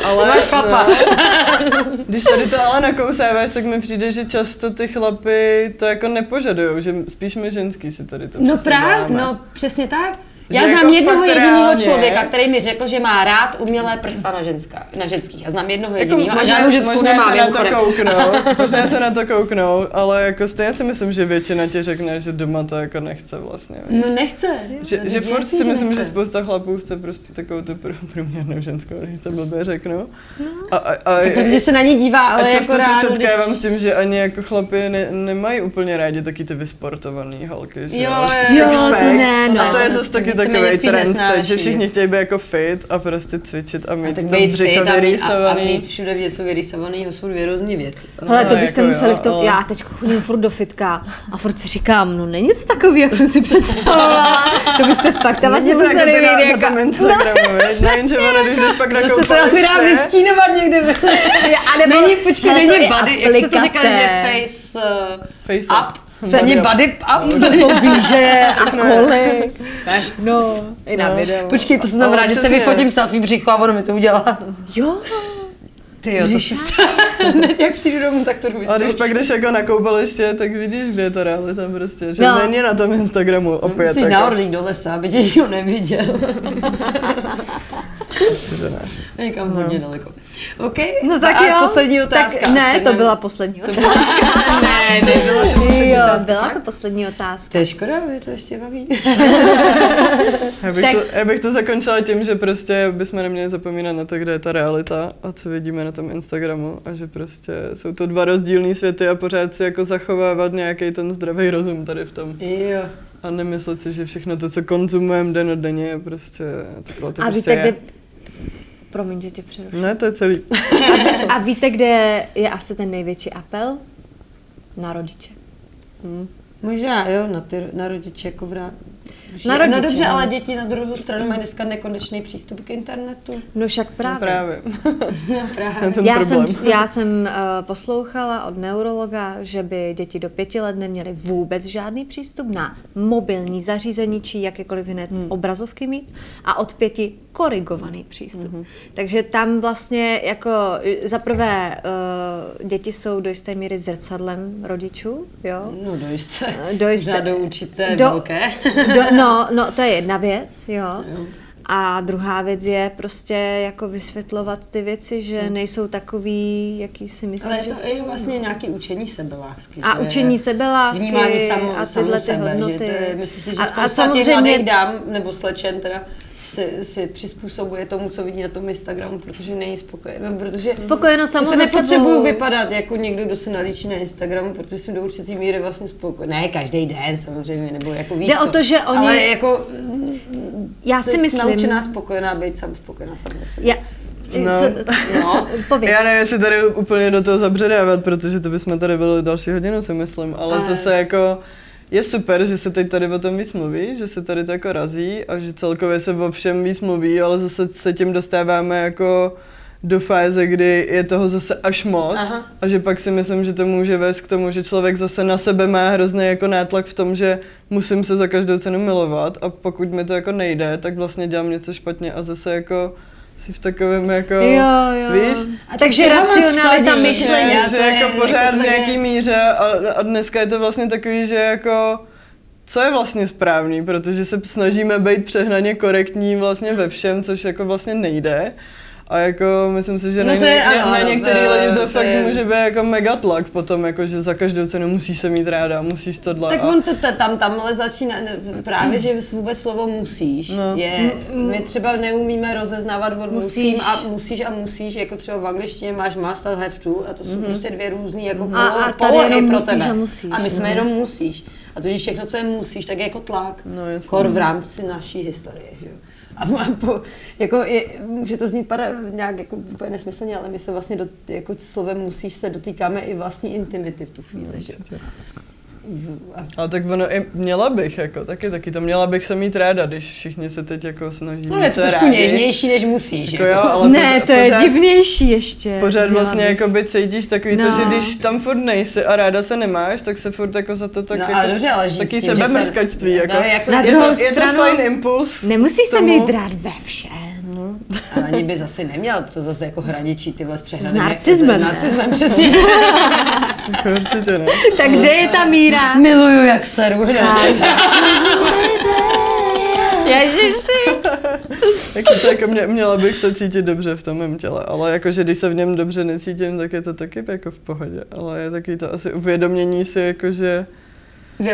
Ale Máš chlapa. Když tady to ale nakousáváš, tak mi přijde, že často ty chlapy to jako nepožadujou, že spíš my ženský si tady to No právě, no přesně tak. Já znám jako jednoho jediného člověka, který mi řekl, že má rád umělé prsa na, ženská, na ženských. Já znám jednoho jediného a Jako možná- žádnou ženskou možná nemám, se na to kouknou, možná se na to kouknou, ale jako stejně si myslím, že většina tě řekne, že doma to jako nechce vlastně. víš. No nechce. Že, No, že furt si myslím, nechce. že spousta chlapů chce prostě takovou tu prů- průměrnou ženskou, když to blbě řeknu. A, a, a, Tak protože se na ní dívá, a ale často jako se setkávám když... s tím, že ani jako chlapi ne, nemají úplně rádi taky ty vysportované holky, že Jo, jo, to ne, no. A to je zase taky takový trend teď, že všichni chtějí být jako fit a prostě cvičit a A mít tak to být fit a mít, a, a mít všude něco vyrýsovaného jsou dvě různé věci. Hele, to No, byste jako museli jo, v tom, ale- já teď chodím furt do fitka a furt si říkám, no není to takový, jak jsem si představovala. To byste fakt tam vlastně Není to jako museli na, tom Instagramu, víš? No, jenže ono, když jdeš pak na To se to asi dá vystínovat někde. A nebo, Není, počkej, není body, jak jste to říkali, že face, uh, Face up? Up. Není Body up. To ví, že a kolik. No, i na No. videu. Počkej, to znamená, Ale že se vyfotím selfie břicho a ono mi to udělá. Jo, Ty jo, to se. Hned jak přijdu domů, tak to jdu A když pak jdeš jako na koupaliště, tak vidíš, kde je ta realita prostě. Že No. není na tom Instagramu opět. Musíš na orlík do lesa, aby tě nikdo neviděl. Někam hodně daleko. OK, no tak a jo. poslední otázka. Tak, ne, asi to byla poslední To otázka. byla... ne, nebyla to poslední. Jo. otázka, byla to poslední otázka. To je škoda, mě to ještě baví. Já bych, Tak- to, já bych to zakončila tím, že prostě bychom neměli zapomínat na to, kde je ta realita a co vidíme na tom Instagramu a že prostě jsou to dva rozdílné světy a pořád si jako zachovávat nějaký ten zdravý rozum tady v tom. jo. A nemyslet si, že všechno to, co konzumujeme den od denně, je prostě takhle to A prostě víte, je. kde... Promiň, že tě přeruším. Ne, to je celý. A víte, kde je asi ten největší apel? Na rodiče. Možná, jo, na, ty, na rodiče jako vrát. Na rodiče, No dobře, no. ale děti na druhou stranu mají dneska nekonečný přístup k internetu. No však právě. Právě. No právě. Ten já jsem, já jsem uh, poslouchala od neurologa, že by děti do pěti let neměly vůbec žádný přístup na mobilní zařízení či jakékoliv jiné hmm. obrazovky mít a od pěti korigovaný přístup. Hmm. Takže tam vlastně jako eh, za prvé uh, děti jsou do jisté míry zrcadlem rodičů, jo? No do jisté. Do jisté- Možná do určité do- velké. Do, no, no, to je jedna věc, jo. Jo. A druhá věc je prostě jako vysvětlovat ty věci, že nejsou takový, jaký si myslíš, Ale že to jsou. je vlastně nějaký učení sebelásky. A že- učení sebeláski Vnímání samo, a tyhle ty sebe, hodnoty. Že to je, myslím si, že A- a spousta těch samozřejmě- mladých dám, nebo slečen teda, si, si přizpůsobuje tomu, co vidí na tom Instagramu, protože není spokojený. Protože Spokojenost samo já se se nepotřebuju sebou. vypadat jako někdo, kdo se nalíčí na Instagramu, protože jsem do určitý míry vlastně spokojený. Ne každý den samozřejmě, nebo jako víš Jde o to, že oni- Ale jako Já si jsi myslím... naučená spokojená být sam spokojená sam za sebe. Já, No. co, No. pověz. Já nevím, jestli tady úplně do toho zabředávat, protože to bychom tady byli další hodinu, si myslím, ale Ale- zase jako je super, že se teď tady o tom víc mluví, že se tady to jako razí a že celkově se o všem víc mluví, ale zase se tím dostáváme jako do fáze, kdy je toho zase až moc Aha. a že pak si myslím, že to může vést k tomu, že člověk zase na sebe má hrozný jako nátlak v tom, že musím se za každou cenu milovat a pokud mi to jako nejde, tak vlastně dělám něco špatně a zase jako si v takovém jako, Jo, jo. víš? A takže racionalita že- myšlení. Že to jako je pořád v nějaký takové- míře a, a dneska je to vlastně takový, že jako co je vlastně správný, protože se snažíme být přehnaně korektní vlastně ve všem, což jako vlastně nejde. A jako myslím si, že No na, to je- ně- ano, na některý to- lidi to, to fakt je- může být jako mega tlak potom, jako že za každou cenu musíš se mít ráda, musíš tohle. Tak a, on to, to, tam, tamhle začíná, právě, že vůbec slovo musíš, No. je, my třeba neumíme rozeznávat od Musíš. musím a musíš a musíš, jako třeba v angličtině máš must a have to a to jsou prostě dvě různý jako Mhm. A- polo, a polohy pro musíš tebe. a musíš, a my jsme no. jenom musíš. A tudíž všechno, co je musíš, tak je jako tlak. No. Kor v rámci naší historie. Že? A po, jako je, může to znít para, nějak jako úplně nesmyslně, ale my se vlastně do, jako slovem musíš se dotýkáme i vlastní intimity v tu chvíli. že? A ale tak ono i měla bych, jako taky, taky to měla bych se mít ráda, když všichni se teď jako snaží No je to trošku rádi. něžnější, než musíš. Jako jo, ale Ne, pořád- to je pořád- divnější ještě. Pořád vlastně bych. jako by cítíš takový No. to, že když tam furt nejsi a ráda se nemáš, tak se furt jako za to tak No, jako ale dobře, ale taky sebemrskačství, se- jako. no, jako- Na je, druhou to, je to stranu fajn impuls. Nemusíš se mít rád ve všem. Ale ani by zase neměl to zase jako hraničí tyhle s přehnaným. S narcismem, S narcismem, přesně. Určitě ne. Tak kde je ta míra? Miluju, jak seru. Ne? Ježiši. Jako to jako mě, měla bych se cítit dobře v tom mém těle, ale jakože když se v něm dobře necítím, tak je to taky jako v pohodě. Ale je taky to asi uvědomění si, jakože Že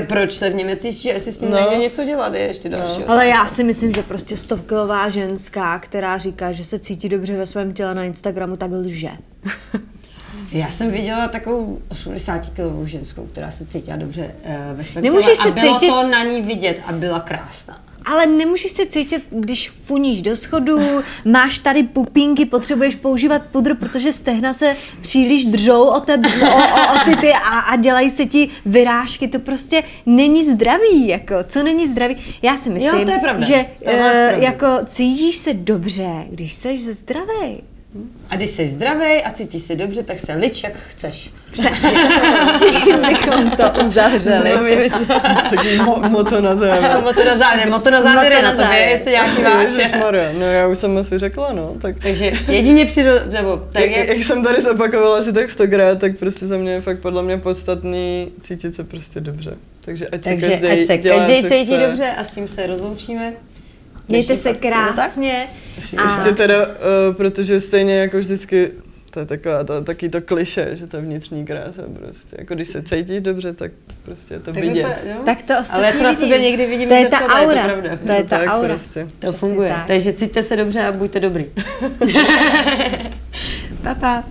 Proč se v něm necítíš, jestli s tím No. nejde něco dělat, je ještě další. Ale já si myslím, že prostě stovkilová ženská, která říká, že se cítí dobře ve svém těle na Instagramu, tak lže. Já jsem viděla takovou 80 kilovou ženskou, která se cítila dobře eh, ve svém Nemůžeš těle a se bylo cítit- to na ní vidět a byla krásná. Ale nemůžeš se cítit, když funíš do schodu, máš tady pupínky, potřebuješ používat pudr, protože stehna se příliš držou o, tebe, o, o, o ty, ty a, a dělají se ti vyrážky. To prostě není zdravý, jako, co není zdravý. Já si myslím, Jo, to je pravda. že To máš eh, jako cítíš se dobře, když jsi zdravý. A když jsi zdravý a cítíš se dobře, tak se lič, jak chceš. Přesně. Tím bychom to uzavřeli. No, my taky mo, moto na závěr. moto na závěr, moto na závěr je na na tobě, jestli nějaký. Ježišmarja, no já už jsem asi řekla, no. Tak, Takže jedině přiro... nebo tak jak, jak... jak jsem tady zopakovala asi tak stokrát, tak prostě za mě je fakt podle mě podstatný cítit se prostě dobře. Takže ať Takže si každý ať se dělá, každý cítí chce. dobře a s tím se rozloučíme. Mějte se tak? krásně. Ještě, A- ještě teda, uh, protože stejně jako vždycky To je taková, to, taky to kliše, že to je vnitřní krása prostě. Jako když se cítíš dobře, tak prostě je to Tak vidět. vypadá- jo? Tak to ostatní Ale jako na sobě někdy vidím To je ta zrcadlo, je to aura. pravda. To je ta tak aura. prostě. To funguje. tak. Takže cítíte se dobře a buďte dobrý. pa, pa.